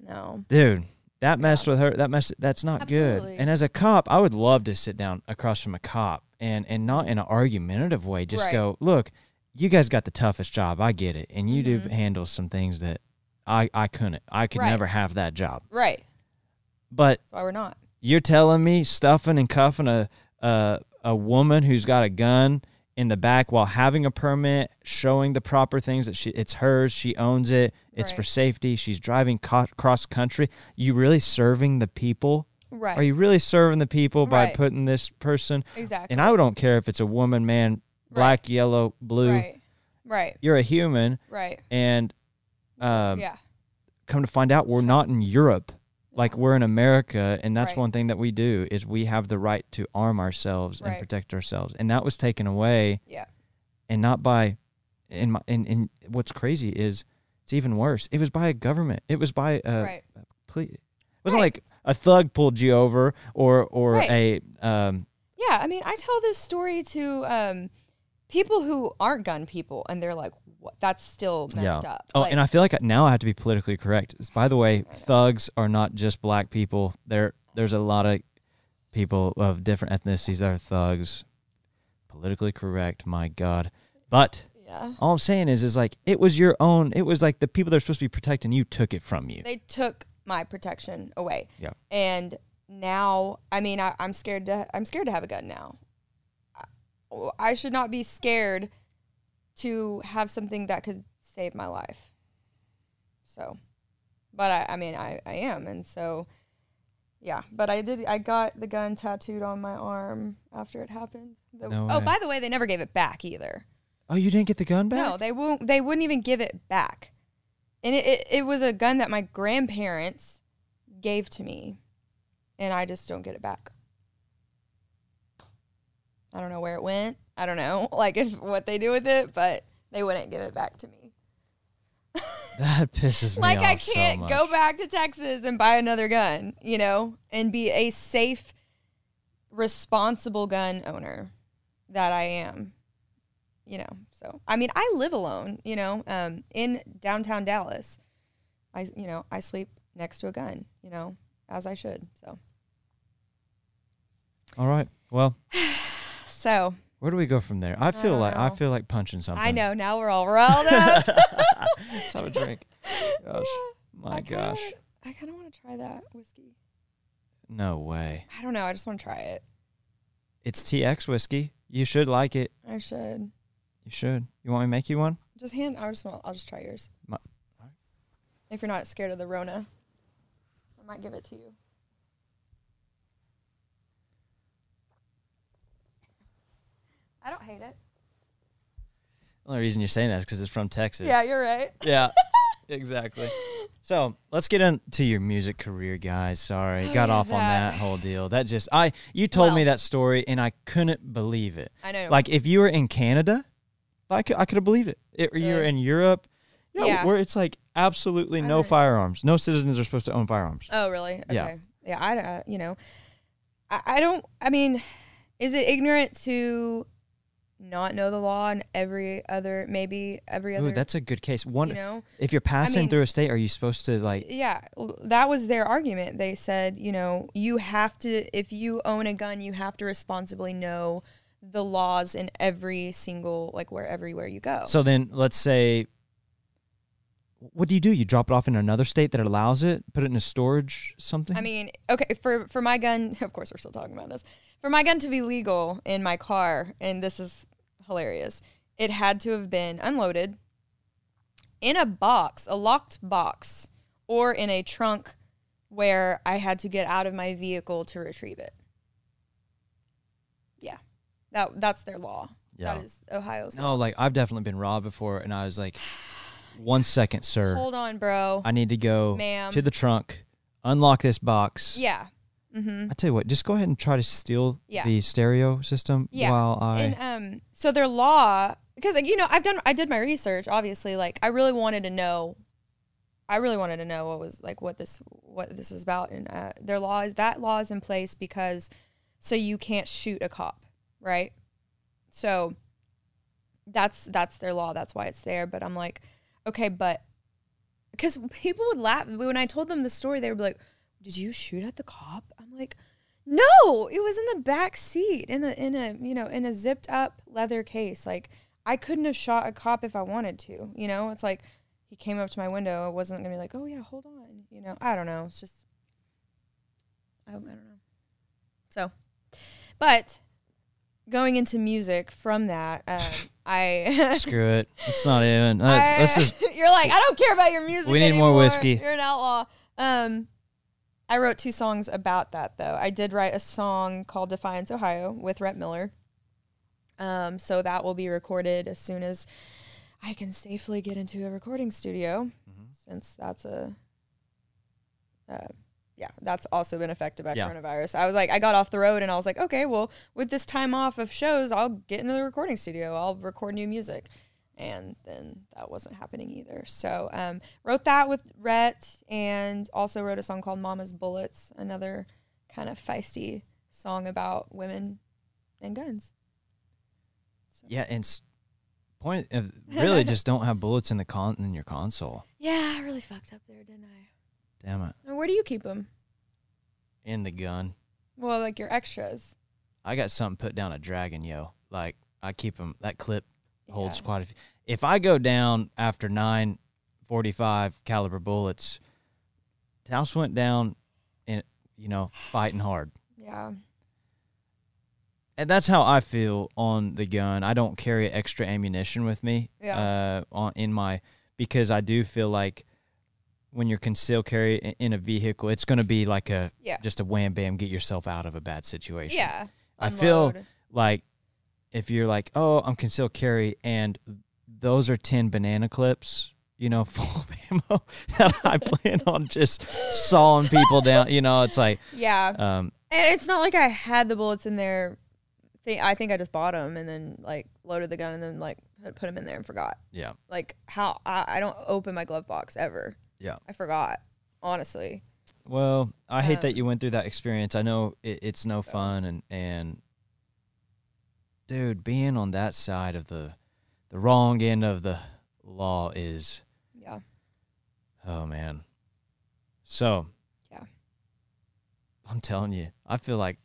No. dude, that messed with her. That mess. That's not Absolutely. good. And as a cop, I would love to sit down across from a cop and and not in an argumentative way. Just Right. go, look, you guys got the toughest job. I get it, and you do Mhm. handle some things that I I couldn't. I could Right. never have that job. Right. But That's why we're not. you're telling me stuffing and cuffing a a a woman who's got a gun in the back while having a permit, showing the proper things that she it's hers, she owns it, it's for safety, she's driving co- cross country. You really serving the people? Right. Are you really serving the people by putting this person? exactly. And I don't care if it's a woman, man, black, yellow, blue. Right. Right. You're a human, Right. and um, yeah. come to find out, we're not in Europe. Like we're in America and that's Right. one thing that we do is we have the right to arm ourselves and protect ourselves and that was taken away Yeah. and not by in my and, and what's crazy is it's even worse it was by a government it was by a right. police it wasn't Right. like a thug pulled you over or or Right. a um Yeah. I mean, I tell this story to um, people who aren't gun people, and they're like, "What? That's still messed Yeah. up." oh Like, and i feel like now i have to be politically correct by the way thugs are not just black people there there's a lot of people of different ethnicities that are thugs politically correct my god but yeah. all i'm saying is is like it was your own it was like the people that are supposed to be protecting you took it from you They took my protection away. Yeah. And now, I mean, I, I'm scared to. I'm scared to have a gun now. I, I should not be scared to have something that could save my life. So, but I, I mean, I, I am, and so, yeah. But I did. I got the gun tattooed on my arm after it happened. The- No oh, way. by the way, they never gave it back either. oh you didn't get the gun back No, they won't. They wouldn't even give it back. and it, it, it was a gun that my grandparents gave to me, and I just don't get it back. I don't know where it went. I don't know, [laughs] like if what they do with it, but they wouldn't get it back to me. [laughs] That pisses me like off Like I can't so go back to Texas and buy another gun, you know, and be a safe, responsible gun owner that I am. You know, so I mean, I live alone, you know, um, in downtown Dallas. I, you know, I sleep next to a gun, you know, as I should. So, All right. Well, [sighs] [sighs] [sighs] so where do we go from there? I feel don't like I feel like punching something. I know now we're all riled up. Let's [laughs] have a drink. Gosh, my I gosh. wanna- I kind of want to try that whiskey. No way. I don't know. I just want to try it. It's TX whiskey. You should like it. I should You should. You want me to make you one? just hand. I just want. I'll just try yours. My-. If you're not scared of the Rona, I might give it to you. I don't hate it. The only reason you're saying that is because it's from Texas. Yeah, you're right. Yeah, [laughs] exactly. So let's get into your music career, guys. Sorry, got off on that. that whole deal. That just I you told me that story and I couldn't believe it. I know. Like if you were in Canada, I could I could have believed it. it or you're in Europe, yeah, Yeah. where it's like absolutely I no don't- firearms. No citizens are supposed to own firearms. oh, really? Okay. Yeah. Yeah. I uh, you know, I, I don't. I mean, is it ignorant to not know the law and every other maybe every other? Ooh, that's a good case. One, you know. if you're passing mean- through a state, are you supposed to like? yeah that was their argument they said you know you have to if you own a gun you have to responsibly know the laws in every single like where everywhere you go So then, let's say, what do you do? You drop it off in another state that allows it, put it in a storage something. i mean okay for for my gun [laughs] of course we're still talking about this for my gun to be legal in my car and this is hilarious it had to have been unloaded in a box a locked box or in a trunk where i had to get out of my vehicle to retrieve it yeah that that's their law Yeah. that is ohio's law. no, like I've definitely been robbed before, and I was like, one second, sir. hold on bro I need to go Ma'am. to the trunk, unlock this box. yeah mm-hmm I tell you what, just go ahead and try to steal Yeah. the stereo system Yeah. while I. and um so their law because like, you know i've done i did my research obviously like i really wanted to know i really wanted to know what was like what this what this is about and uh, their law is that law is in place because so you can't shoot a cop right so that's that's their law that's why it's there but i'm like okay but because people would laugh when i told them the story they would be like did you shoot at the cop i'm like no, it was in the back seat in a in a you know in a zipped up leather case. Like I couldn't have shot a cop if I wanted to. You know, it's like he came up to my window. I wasn't gonna be like, oh yeah, hold on. You know, I don't know. It's just I, I don't know. So, but going into music from that, um, [laughs] I. Screw it. [laughs] It's not even. Let's, let's just. [laughs] you're like I don't care about your music. We need more whiskey. You're an outlaw. Um, I wrote two songs about that though. I did write a song called Defiance, Ohio with Rhett Miller. Um, so that will be recorded as soon as I can safely get into a recording studio, Mm-hmm. since that's a, uh, yeah, that's also been affected by Yeah. coronavirus. I was like, I got off the road and I was like, okay, well, with this time off of shows, I'll get into the recording studio. I'll record new music. And then that wasn't happening either. So um, wrote that with Rhett and also wrote a song called Mama's Bullets, another kind of feisty song about women and guns. So. Yeah, and s- point of really [laughs] just don't have bullets in the con in your console. Yeah, I really fucked up there, didn't I? Damn it. Where do you keep them? In the gun. Well, like your extras. I got something put down a dragon, yo. Like I keep them. That clip holds Yeah. quite a few. If I go down after nine forty-five caliber bullets, Taos went down, in you know fighting hard, Yeah. and that's how I feel on the gun. I don't carry extra ammunition with me. Yeah. Uh, on in my because I do feel like when you're concealed carry i- in a vehicle, it's going to be like a Yeah. just a wham bam get yourself out of a bad situation. Yeah. I feel like if you're like, oh, I'm concealed carry, and those are ten banana clips, you know, [laughs] full of ammo [laughs] that I plan on just sawing people down. You know, it's like, Yeah. um, And it's not like I had the bullets in there. I think I just bought them and then like loaded the gun and then like put them in there and forgot. yeah, Like how I, I don't open my glove box ever. Yeah. I forgot. Honestly. Well, I hate that Um, you went through that experience. I know it, it's no fun, and and dude, being on that side of the the wrong end of the law is Yeah. oh man. So Yeah. I'm telling you, I feel like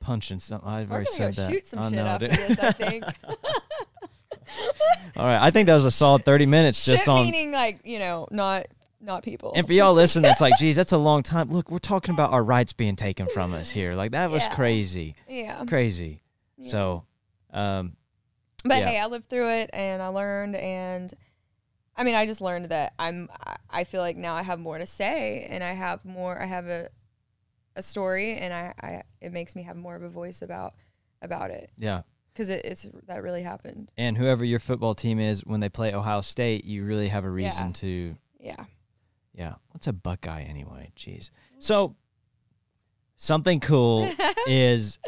punching something. I've already said that. shoot some I shit know, after dude. this. I think. [laughs] All right, I think that was a solid 30 minutes just shit on. meaning like you know not not people. And for y'all listening, that's like, [laughs] geez, that's a long time. Look, we're talking about our rights being taken from us here. Like that was Yeah. crazy, Yeah. crazy. Yeah. So, um, But Yeah. hey, I lived through it and I learned and I mean, I just learned that I'm I- feel like now I have more to say and I have more I have a a story and I, I it makes me have more of a voice about about it yeah. cuz it, it's that really happened. And whoever your football team is when they play Ohio State, you really have a reason Yeah. to, Yeah. yeah. What's a Buckeye anyway? Jeez. So, something cool [laughs] is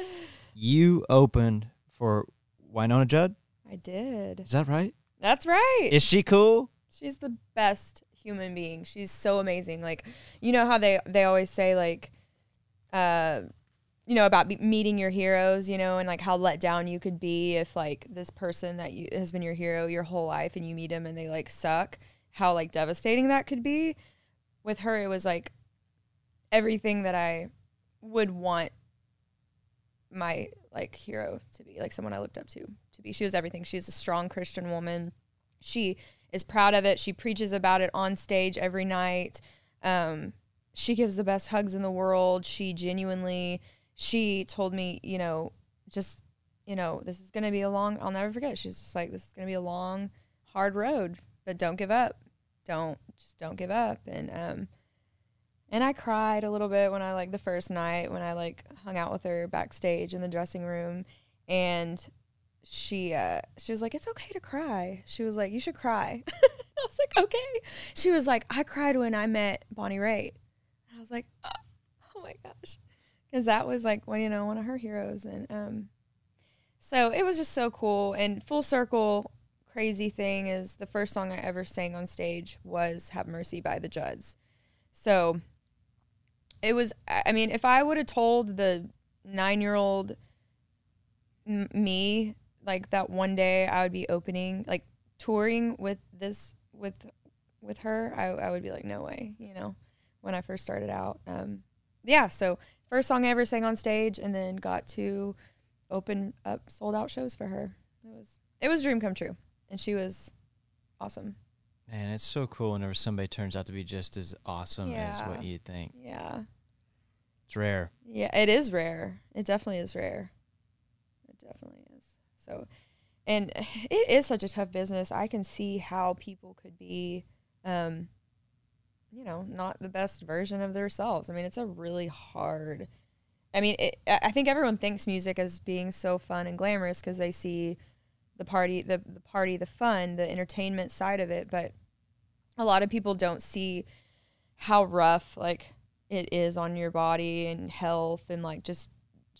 you opened for Wynonna Judd. I did. Is that right? That's right. Is she cool? She's the best human being. She's so amazing. Like, you know how they they always say like, uh, you know about be- meeting your heroes. You know, and like how let down you could be if like this person that you has been your hero your whole life and you meet them and they like suck. How like devastating that could be. With her, it was like everything that I would want my like hero to be, like someone I looked up to to be. She was everything. She's a strong Christian woman. She is proud of it. She preaches about it on stage every night. Um, she gives the best hugs in the world. She genuinely, she told me, you know, just, you know, this is going to be a long, I'll never forget. She's just like, this is going to be a long, hard road, but don't give up. Don't, just don't give up. And, um, and I cried a little bit when I like the first night when I like hung out with her backstage in the dressing room. And she uh she was like it's okay to cry. She was like you should cry. [laughs] I was like okay. She was like i cried when i met bonnie raitt. I was like oh, oh my gosh. Because that was like well you know one of her heroes. And um so it was just so cool. And full circle crazy thing is the first song i ever sang on stage was have mercy by the judds. So it was i mean if i would have told the nine year old m- me like that one day I would be opening like touring with this with with her I, I would be like no way you know when I first started out. Um yeah so first song I ever sang on stage and then got to open up sold out shows for her. It was it was dream come true. And she was awesome Man, it's so cool whenever somebody turns out to be just as awesome as what you think. yeah It's rare. Yeah, it is rare. It definitely is rare. It definitely is. So, and [sighs] it is such a tough business. I can see how people could be, um, you know, not the best version of themselves. I mean, it's a really hard. I mean, it, I I think everyone thinks music as being so fun and glamorous because they see the party, the the party, the fun, the entertainment side of it. But a lot of people don't see how rough like it is on your body and health and like just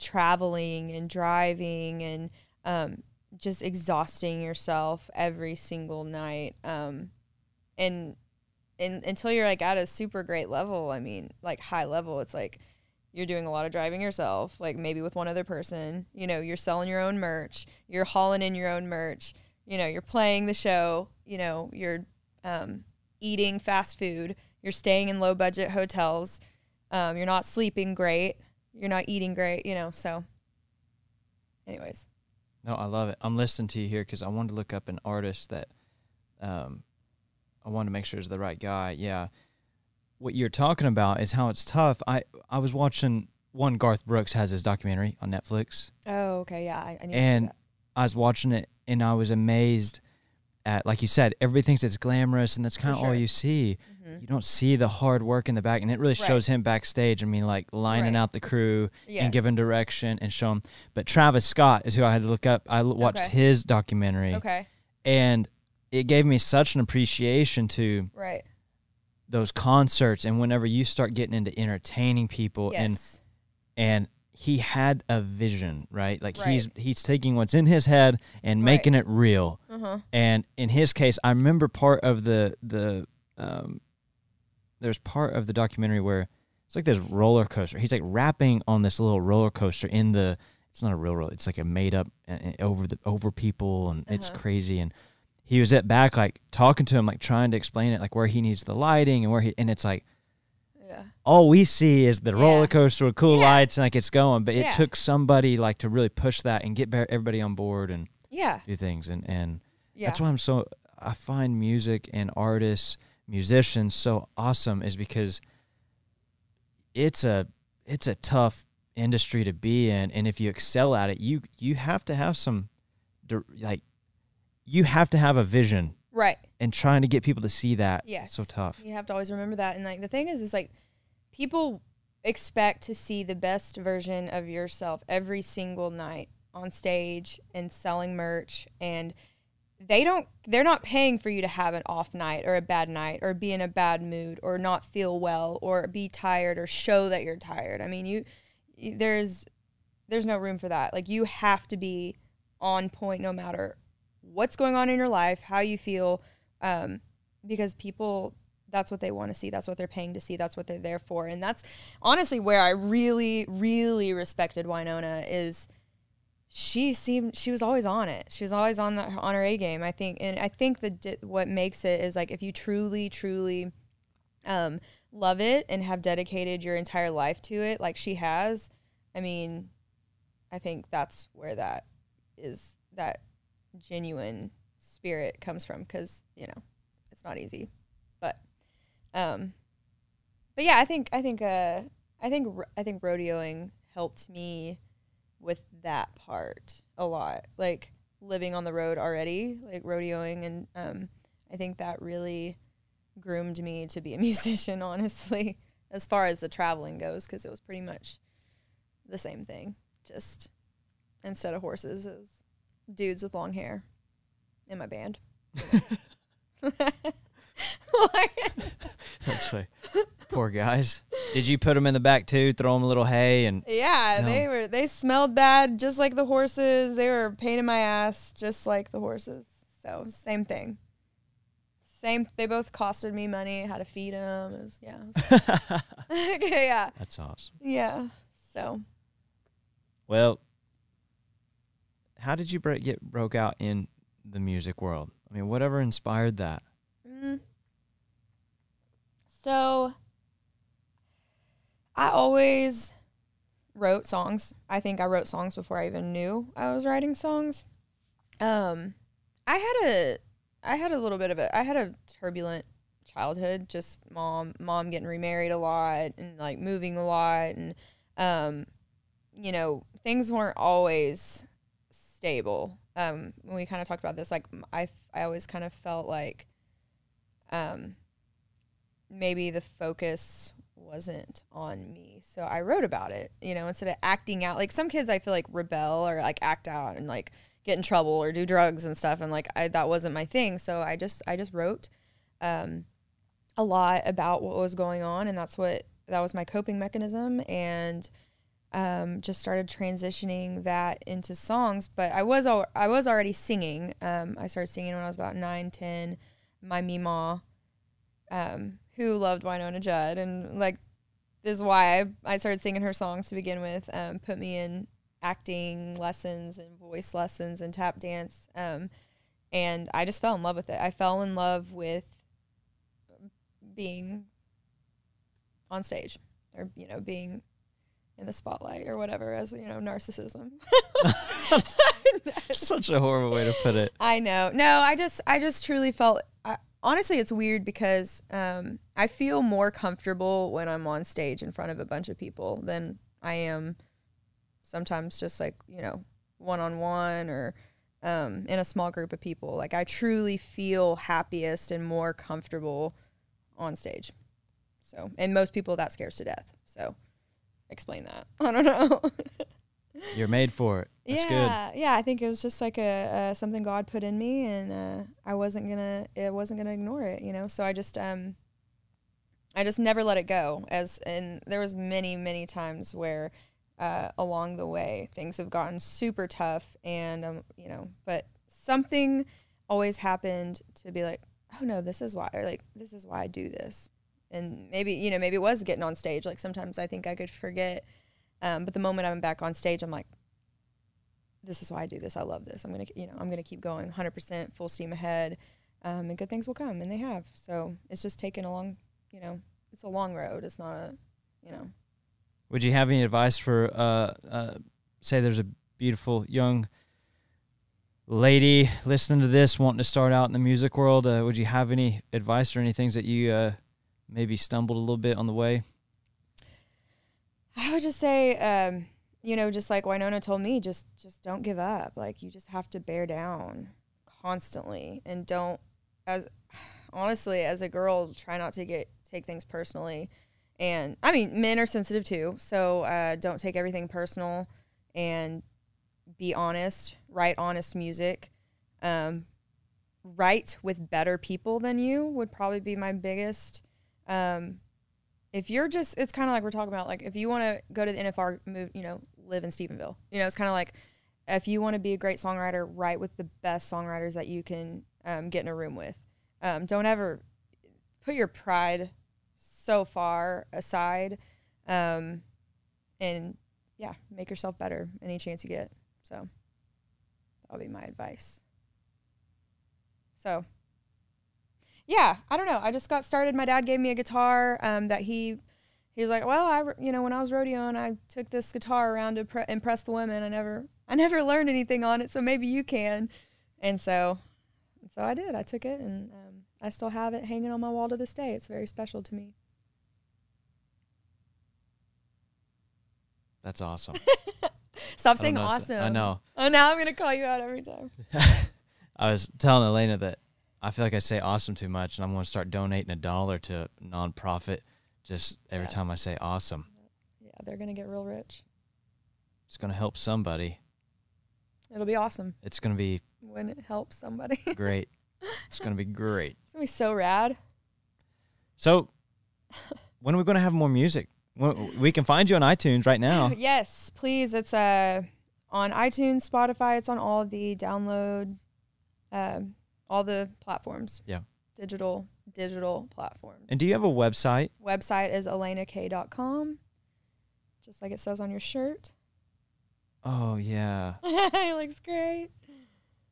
traveling and driving and um, just exhausting yourself every single night um, and and until you're like at a super great level i mean like high level it's like you're doing a lot of driving yourself like maybe with one other person you know you're selling your own merch you're hauling in your own merch you know you're playing the show you know you're um, eating fast food you're staying in low budget hotels um, you're not sleeping great you're not eating great you know so anyways No, I love it. I'm listening to you here because I wanted to look up an artist that um, I wanted to make sure is the right guy. Yeah. What you're talking about is how it's tough. I, I was watching one, Garth Brooks has his documentary on Netflix. oh okay yeah i, I And I was watching it and I was amazed at, like you said, everybody thinks it's glamorous and that's kind of all you see. Mhm. You don't see the hard work in the back. And it really Right. shows him backstage. I mean, like lining Right. out the crew yes. and giving direction and showing. But Travis Scott is who I had to look up. I l- watched Okay. his documentary okay and it gave me such an appreciation to Right. Those concerts and whenever you start getting into entertaining people and Yes. and he had a vision, right? Like he's Right. he's taking what's in his head and Right. making it real. uh huh. And in his case, I remember part of the the um, there's part of the documentary where it's like this roller coaster. He's like rapping on this little roller coaster in the. It's not a real roller. It's like a made up uh, uh, over the over people, and it's Uh-huh. crazy. And he was at back like talking to him, like trying to explain it, like where he needs the lighting and where he. And it's like Yeah. all we see is the roller coaster with cool Yeah. lights and like it's going. But it Yeah. took somebody like to really push that and get everybody on board and Yeah. do things. And and Yeah. that's why I'm so I find music and artists, musicians so awesome is because it's a it's a tough industry to be in and if you excel at it, you you have to have some like you have to have a vision right. and trying to get people to see that yeah, so tough. You have to always remember that. And like the thing is, is like people expect to see the best version of yourself every single night on stage and selling merch and they don't they're not paying for you to have an off night or a bad night or be in a bad mood or not feel well or be tired or show that you're tired. I mean, you you- there's there's no room for that. Like you have to be on point no matter what's going on in your life, how you feel um because people that's what they want to see that's what they're paying to see that's what they're there for and that's honestly where i really really respected wynonna is she seemed she was always on it. She was always on the on her a game i think and i think that what makes it is like if you truly truly um love it and have dedicated your entire life to it like she has i mean i think that's where that is that genuine spirit comes from because you know it's not easy. But um but yeah i think i think uh i think i think rodeoing helped me with that part a lot like living on the road already like rodeoing and um i think that really groomed me to be a [laughs] musician honestly as far as the traveling goes because it was pretty much the same thing just instead of horses it was dudes with long hair in my band [laughs] That's right. Poor guys. Did you put them in the back too? Throw them a little hay and Yeah, No. they were they smelled bad just like the horses. They were a pain in my ass just like the horses. So same thing. Same. They both costed me money. How to feed them? It was, yeah. it was- okay, [laughs] [laughs] yeah, that's awesome. yeah. So Well, how did you break, get broke out in the music world? I mean, whatever inspired that? Mm. So I always wrote songs. I think I wrote songs before I even knew I was writing songs. Um I had a I had a little bit of a I had a turbulent childhood, just mom mom getting remarried a lot and like moving a lot and um you know, things weren't always stable. Um when we kind of talked about this like I I always kind of felt like um, maybe the focus wasn't on me. So I wrote about it, you know, instead of acting out. Like some kids I feel like rebel or like act out and like get in trouble or do drugs and stuff and like I that wasn't my thing. So I just I just wrote um a lot about what was going on and that's what that was my coping mechanism and um, just started transitioning that into songs. But I was al- I was already singing. Um, I started singing when I was about nine, ten. My Mima, um, who loved Wynonna Judd, and like this is why I, I started singing her songs to begin with. Um, put me in acting lessons and voice lessons and tap dance. Um, and I just fell in love with it. I fell in love with being on stage or you know being in the spotlight or whatever as you know narcissism. [laughs] Such a horrible way to put it. i know. No i just i just truly felt I, honestly it's weird because um, i feel more comfortable when i'm on stage in front of a bunch of people than i am sometimes just like you know one-on-one or um, in a small group of people. Like i truly feel happiest and more comfortable on stage. So and most people that scares to death. So explain that [laughs] i don't know You're made for it. That's good. yeah, yeah. I think it was just like a, uh, something God put in me, and uh, I wasn't gonna, it wasn't gonna ignore it, you know. So I just, um, I just never let it go. As and there was many, many times where, uh, along the way, things have gotten super tough, and um, you know, but something always happened to be like, oh no, this is why, or like this is why I do this, and maybe you know, maybe it was getting on stage. Like sometimes I think I could forget. Um, but the moment I'm back on stage, I'm like, this is why I do this. I love this. I'm gonna, you know, I'm gonna keep going 100% full steam ahead, um, and good things will come, and they have. So it's just taken a long, you know, it's a long road. It's not a, you know. Would you have any advice for, uh, uh, say, there's a beautiful young lady listening to this, wanting to start out in the music world? Uh, would you have any advice or any things that you uh, maybe stumbled a little bit on the way? I would just say, um, you know, just like Wynonna told me, just just don't give up. Like you just have to bear down constantly, and don't as honestly as a girl, try not to get take things personally. And I mean, men are sensitive too, so uh, don't take everything personal, and be honest. Write honest music. Um, write with better people than you would probably be my biggest. Um, if you're just it's kind of like we're talking about like if you want to go to the NFR move you know live in Stephenville you know it's kind of like if you want to be a great songwriter write with the best songwriters that you can um, get in a room with. Um, don't ever put your pride so far aside um, and yeah make yourself better any chance you get. So that'll be my advice. So yeah, I don't know. I just got started. My dad gave me a guitar um, that he he was like, well, I you know when I was rodeoing, I took this guitar around to pre- impress the women. I never I never [laughs] learned anything on it, so maybe you can. And so so I did. I took it, and um, I still have it hanging on my wall to this day. It's very special to me. That's awesome. [laughs] Stop saying so- awesome. I know. Oh, now I'm gonna call you out every time. [laughs] I was telling Elena that I feel like I say awesome too much, and I'm going to start donating a dollar to a nonprofit just every Yeah. time I say awesome. Yeah, they're gonna get real rich. It's going to help somebody. It'll be awesome It's going to be when it helps somebody. [laughs] great. it's going to be great. It's gonna be so rad. So, when are we going to have more music? When- We can find you on iTunes right now. [laughs] Yes, please. It's uh on iTunes, Spotify. It's on all the download, um, all the platforms. Yeah. Digital digital platforms. And do you have a website? Website is elenak.com, just like it says on your shirt. Oh, yeah. [laughs] it looks great.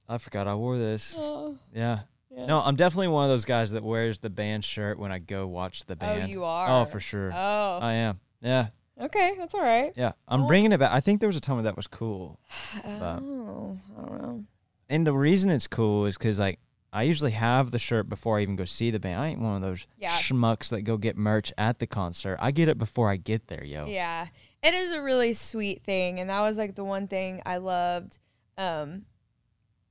I forgot I wore this. Oh, Yeah. yeah. No, I'm definitely one of those guys that wears the band shirt when I go watch the band. Oh, band. you oh, are. Oh, for sure. Oh, I am. Yeah. okay. That's all right. Yeah. I'm Well- bringing it back. I think there was a time that was cool. [sighs] Oh, I don't know. And the reason it's cool is because, like, I usually have the shirt before I even go see the band. I ain't one of those Yeah. schmucks that go get merch at the concert. I get it before I get there, yo. Yeah. It is a really sweet thing. And that was like the one thing I loved um,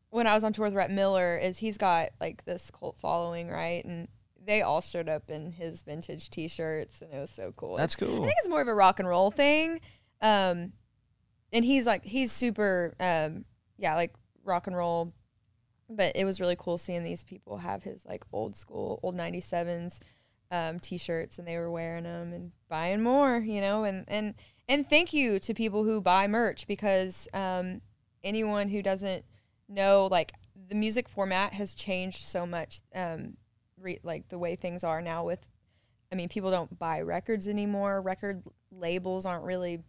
when I was on tour with Rhett Miller is he's got like this cult following, right? And they all showed up in his vintage t shirts and it was so cool. That's cool. I think it's more of a rock and roll thing. Um, and he's like, he's super, um, yeah, like rock and roll. But it was really cool seeing these people have his like old school, old 97s um, t-shirts and they were wearing them and buying more, you know, and, and, and thank you to people who buy merch because um, anyone who doesn't know, like the music format has changed so much, um, re- like the way things are now with I mean, people don't buy records anymore. Record labels aren't really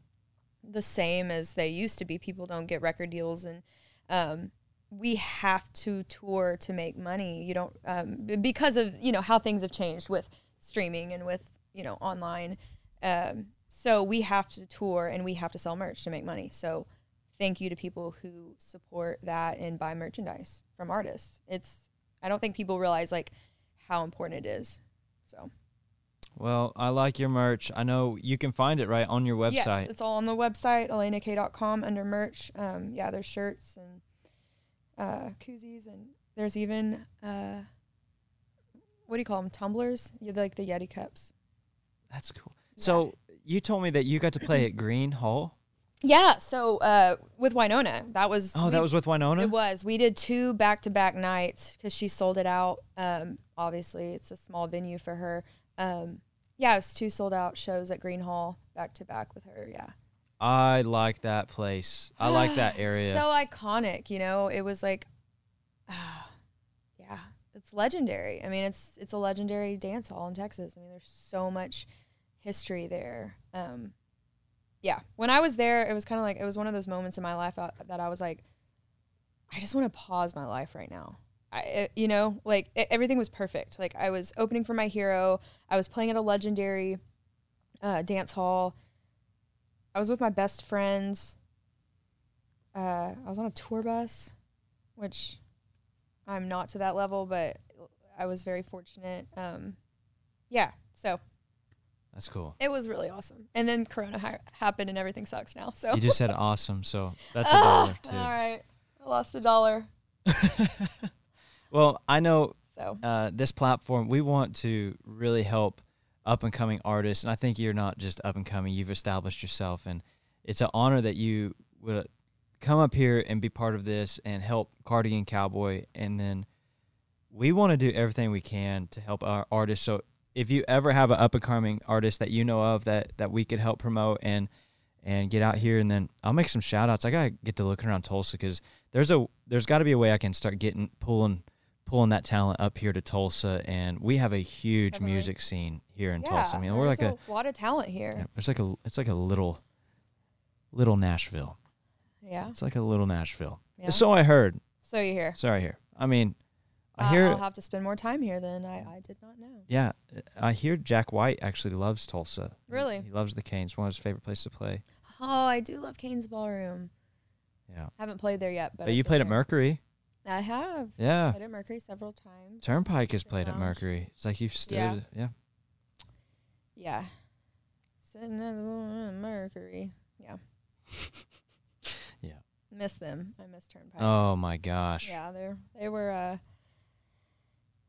the same as they used to be. People don't get record deals, and um, we have to tour to make money. You don't um, b- because of you know how things have changed with streaming and with you know online. Um, so we have to tour and we have to sell merch to make money. So thank you to people who support that and buy merchandise from artists. It's I don't think people realize like how important it is. So. Well, I like your merch. I know you can find it right on your website. Yes, it's all on the website, elenak.com under merch. Um, yeah, there's shirts and uh, koozies, and there's even uh, what do you call them? Tumblers, yeah, like the Yeti cups. That's cool. So you told me that you got to play at Gruene Hall. Yeah. So uh, with Wynonna, that was Oh, we- that was with Wynonna. It was. We did two back to back nights because she sold it out. Um, obviously, it's a small venue for her. Um, yeah, it was two sold out shows at Gruene Hall back to back with her. Yeah. I like that place. I like that [gasps] area. So iconic, you know. It was like, ah, [sighs] yeah, it's legendary. I mean, it's it's a legendary dance hall in Texas. I mean, there's so much history there. Um, yeah, when I was there, it was kind of like it was one of those moments in my life uh, that I was like, I just want to pause my life right now. I, you know, like e- everything was perfect. Like I was opening for my hero. I was playing at a legendary uh, dance hall. I was with my best friends. Uh, I was on a tour bus, which I'm not to that level, but I was very fortunate. Um, yeah, so That's cool. it was really awesome. And then Corona ha- happened, and everything sucks now. So You just said awesome, so that's a [laughs] dollar too. All right, I lost a dollar. [laughs] well, I know So uh, this platform, we want to really help up and coming artists. And I think you're not just up and coming, you've established yourself. And it's an honor that you would come up here and be part of this and help Cardigan Cowboy. And then we want to do everything we can to help our artists. So if you ever have an up and coming artist that you know of that, that we could help promote and and get out here and then I'll make some shout outs. I gotta get to looking around Tulsa because there's a there's got to be a way I can start getting pulling pulling that talent up here to Tulsa, and we have a huge Definitely. music scene here in yeah, Tulsa. I mean, we're like a, a lot of talent here. yeah, it's like a it's like a little little Nashville. Yeah. It's like a little Nashville. Yeah. So I heard. So you hear? Here. I hear. I mean, I Uh, hear. I'll have to spend more time here than I, I did not know. yeah, I hear Jack White actually loves Tulsa. Really? he, loves the Cain's. One of his favorite places to play. Oh, I do love Cain's Ballroom. Yeah, I Haven't played there yet, but, but, you played at. Mercury. I have. Yeah, Played at Mercury several times. Turnpike has played at. Mercury. It's like you've stood. Yeah. yeah. Yeah. Sitting at the Mercury. Yeah. [laughs] Yeah. Miss them. I miss Turnpike. Oh my gosh. Yeah, they they were uh,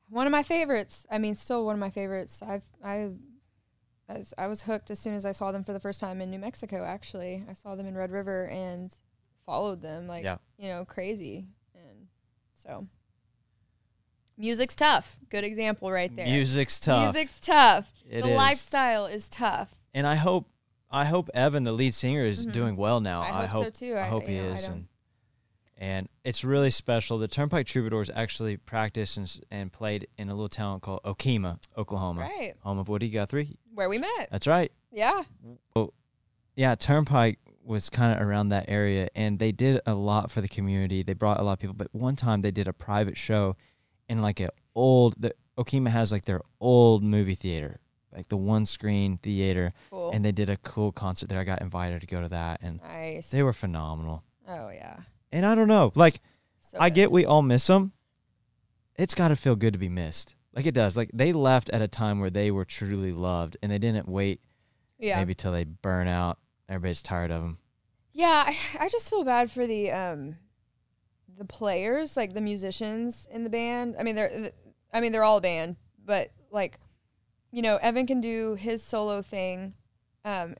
one of my favorites. I mean, still one of my favorites. I've I as I was hooked as soon as I saw them for the first time in New Mexico. Actually, I saw them in Red River and followed them like Yeah. you know crazy, so music's tough. Good example right there. Music's tough. Music's tough. It the is. lifestyle is tough. and I hope I hope Evan, the lead singer, is Mhm. doing well now. I hope so, too. I, I- hope he know, is, and and it's really special. The Turnpike Troubadours actually practiced and, and played in a little town called Okemah, Oklahoma, That's right. home of Woody Guthrie. Where we met. That's right. Yeah. Oh, yeah, Turnpike was kind of around that area, and they did a lot for the community. They brought a lot of people. But one time they did a private show in like an old. The Okemah has like their old movie theater, like the one screen theater, Cool. and they did a cool concert there. I got invited to go to that, and nice. they were phenomenal. Oh yeah. And I don't know, like So I get we all miss them. It's got to feel good to be missed. Like it does. Like they left at a time where they were truly loved, and they didn't wait Yeah. maybe till they burn out. Everybody's tired of them. Yeah, I, [sighs] I just feel bad for the um the players, like the musicians in the band. I mean, they're I mean, they're all a band, but like you know, Evan can do his solo thing um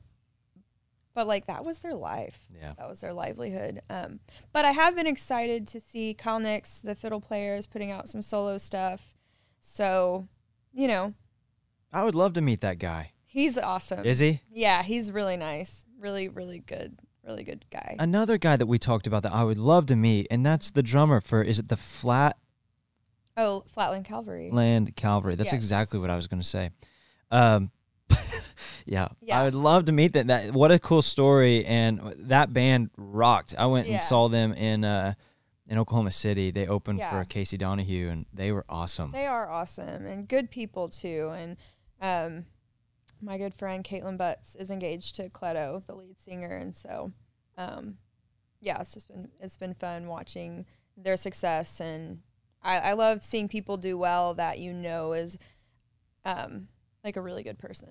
but like that was their life. Yeah. That was their livelihood. Um but I have been excited to see Kyle Nix, the fiddle player, is putting out some solo stuff. So, you know, I would love to meet that guy. he's awesome. Is he? yeah, he's really nice. Really, really good. Really good guy. Another guy that we talked about that I would love to meet, and that's the drummer for is it the Flat? Oh, Flatland Calvary. Land Calvary? That's Yes. exactly what I was going to say. Um, yeah, [laughs] Yeah. I would love to meet that. That what a cool story, and that band rocked. I went Yeah. and saw them in uh, in Oklahoma City. They opened Yeah. for Casey Donahew, and they were awesome. They are awesome and good people too. And um, my good friend Kaitlin Butts is engaged to Cleto, the lead singer, and so um, yeah, it's just been it's been fun watching their success, and I, I love seeing people do well that you know is um, like a really good person,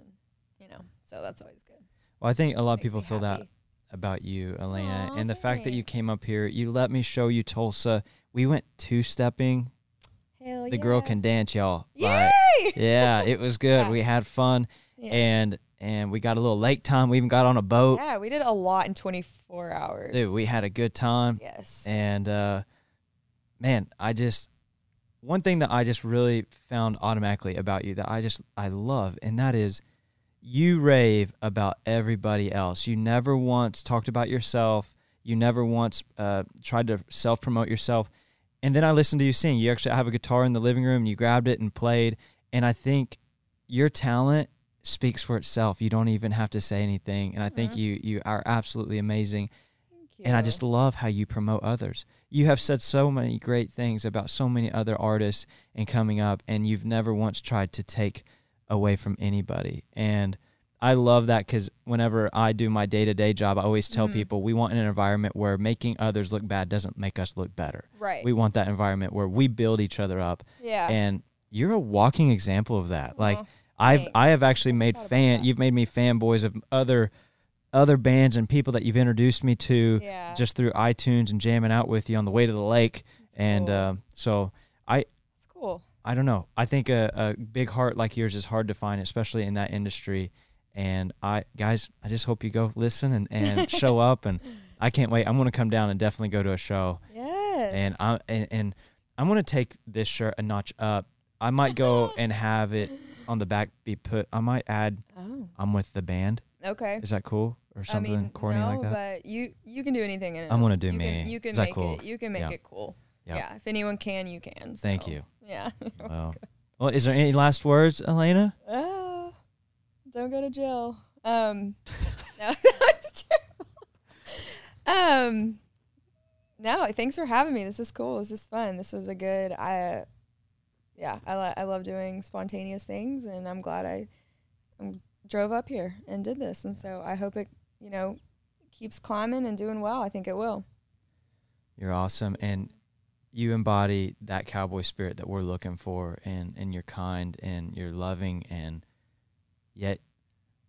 you know. So that's always good. well, I think a lot of people feel that about you, Elena, Aw, and the fact that you came up here. You let me show you Tulsa. We went two stepping. Hell The girl can dance, y'all. Yay! Like, yeah, it was good. [laughs] Yeah. We had fun. Yeah. And and we got a little lake time. We even got on a boat. Yeah, we did a lot in 24 hours. Dude, we had a good time. yes. And uh, man, I just one thing that I just really found automatically about you that I just I love, and that is you rave about everybody else. You never once talked about yourself. You never once uh, tried to self promote yourself. And then I listened to you sing. You actually have a guitar in the living room. And you grabbed it and played. And I think your talent speaks for itself. You don't even have to say anything. And I think Mhm. you you are absolutely amazing. Thank And I just love how you promote others. You have said so many great things about so many other artists and coming up, and you've never once tried to take away from anybody. And I love that because whenever I do my day to day job, I always tell Mhm. people we want an environment where making others look bad doesn't make us look better. right. We want that environment where we build each other up. yeah. And you're a walking example of that. Like, Well, I've Thanks. I have actually made fan. that. You've made me fanboys of other other bands and people that you've introduced me to yeah. just through iTunes and jamming out with you on the way to the lake. It's And cool. um, so I. it's cool. I don't know. I think a, a big heart like yours is hard to find, especially in that industry. And I guys, I just hope you go listen and, and [laughs] show up. And I can't wait. I'm gonna come down and definitely go to a show. Yes. And I and, and I'm gonna take this shirt a notch up. I might go [laughs] and have it on the back be put. I might add oh, I'm with the band. okay. Is that cool or something I mean, corny no, like that? but you you can do anything in it. I'm gonna do you me. Can, you can Is make cool? it. You can make Yeah. it cool. Yeah. Yeah. If anyone can, you can. Thank you. Yeah. [laughs] Well, well, is there any last words, Elena? Ah, don't go to jail. Um, [laughs] no, [laughs] that's terrible. Um, no, thanks for having me. This is cool. This is fun. This was a good. I, yeah, I li- I love doing spontaneous things, and I'm glad I, um drove up here and did this. And so I hope it, you know, keeps climbing and doing well. I think it will. You're awesome, and you embody that cowboy spirit that we're looking for, and and you're kind and you're loving, and yet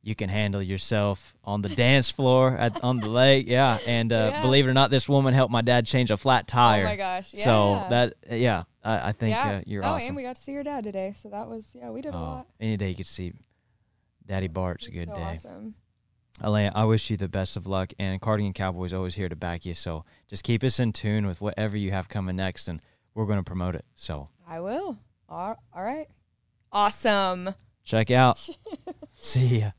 you can handle yourself on the dance floor at on the lake. Yeah, and uh, Yeah. believe it or not, this woman helped my dad change a flat tire Oh my gosh! Yeah. So that yeah, I, I think yeah. uh, you're awesome. oh, awesome. and we got to see your dad today. So that was yeah, we did a Oh, lot. any day you could see Daddy Bart's a good so day. Awesome. Elena, I wish you the best of luck, and Cardigan Cowboys always here to back you. So just keep us in tune with whatever you have coming next, and we're going to promote it. So I will. All all right. Awesome. check out. [laughs] See ya.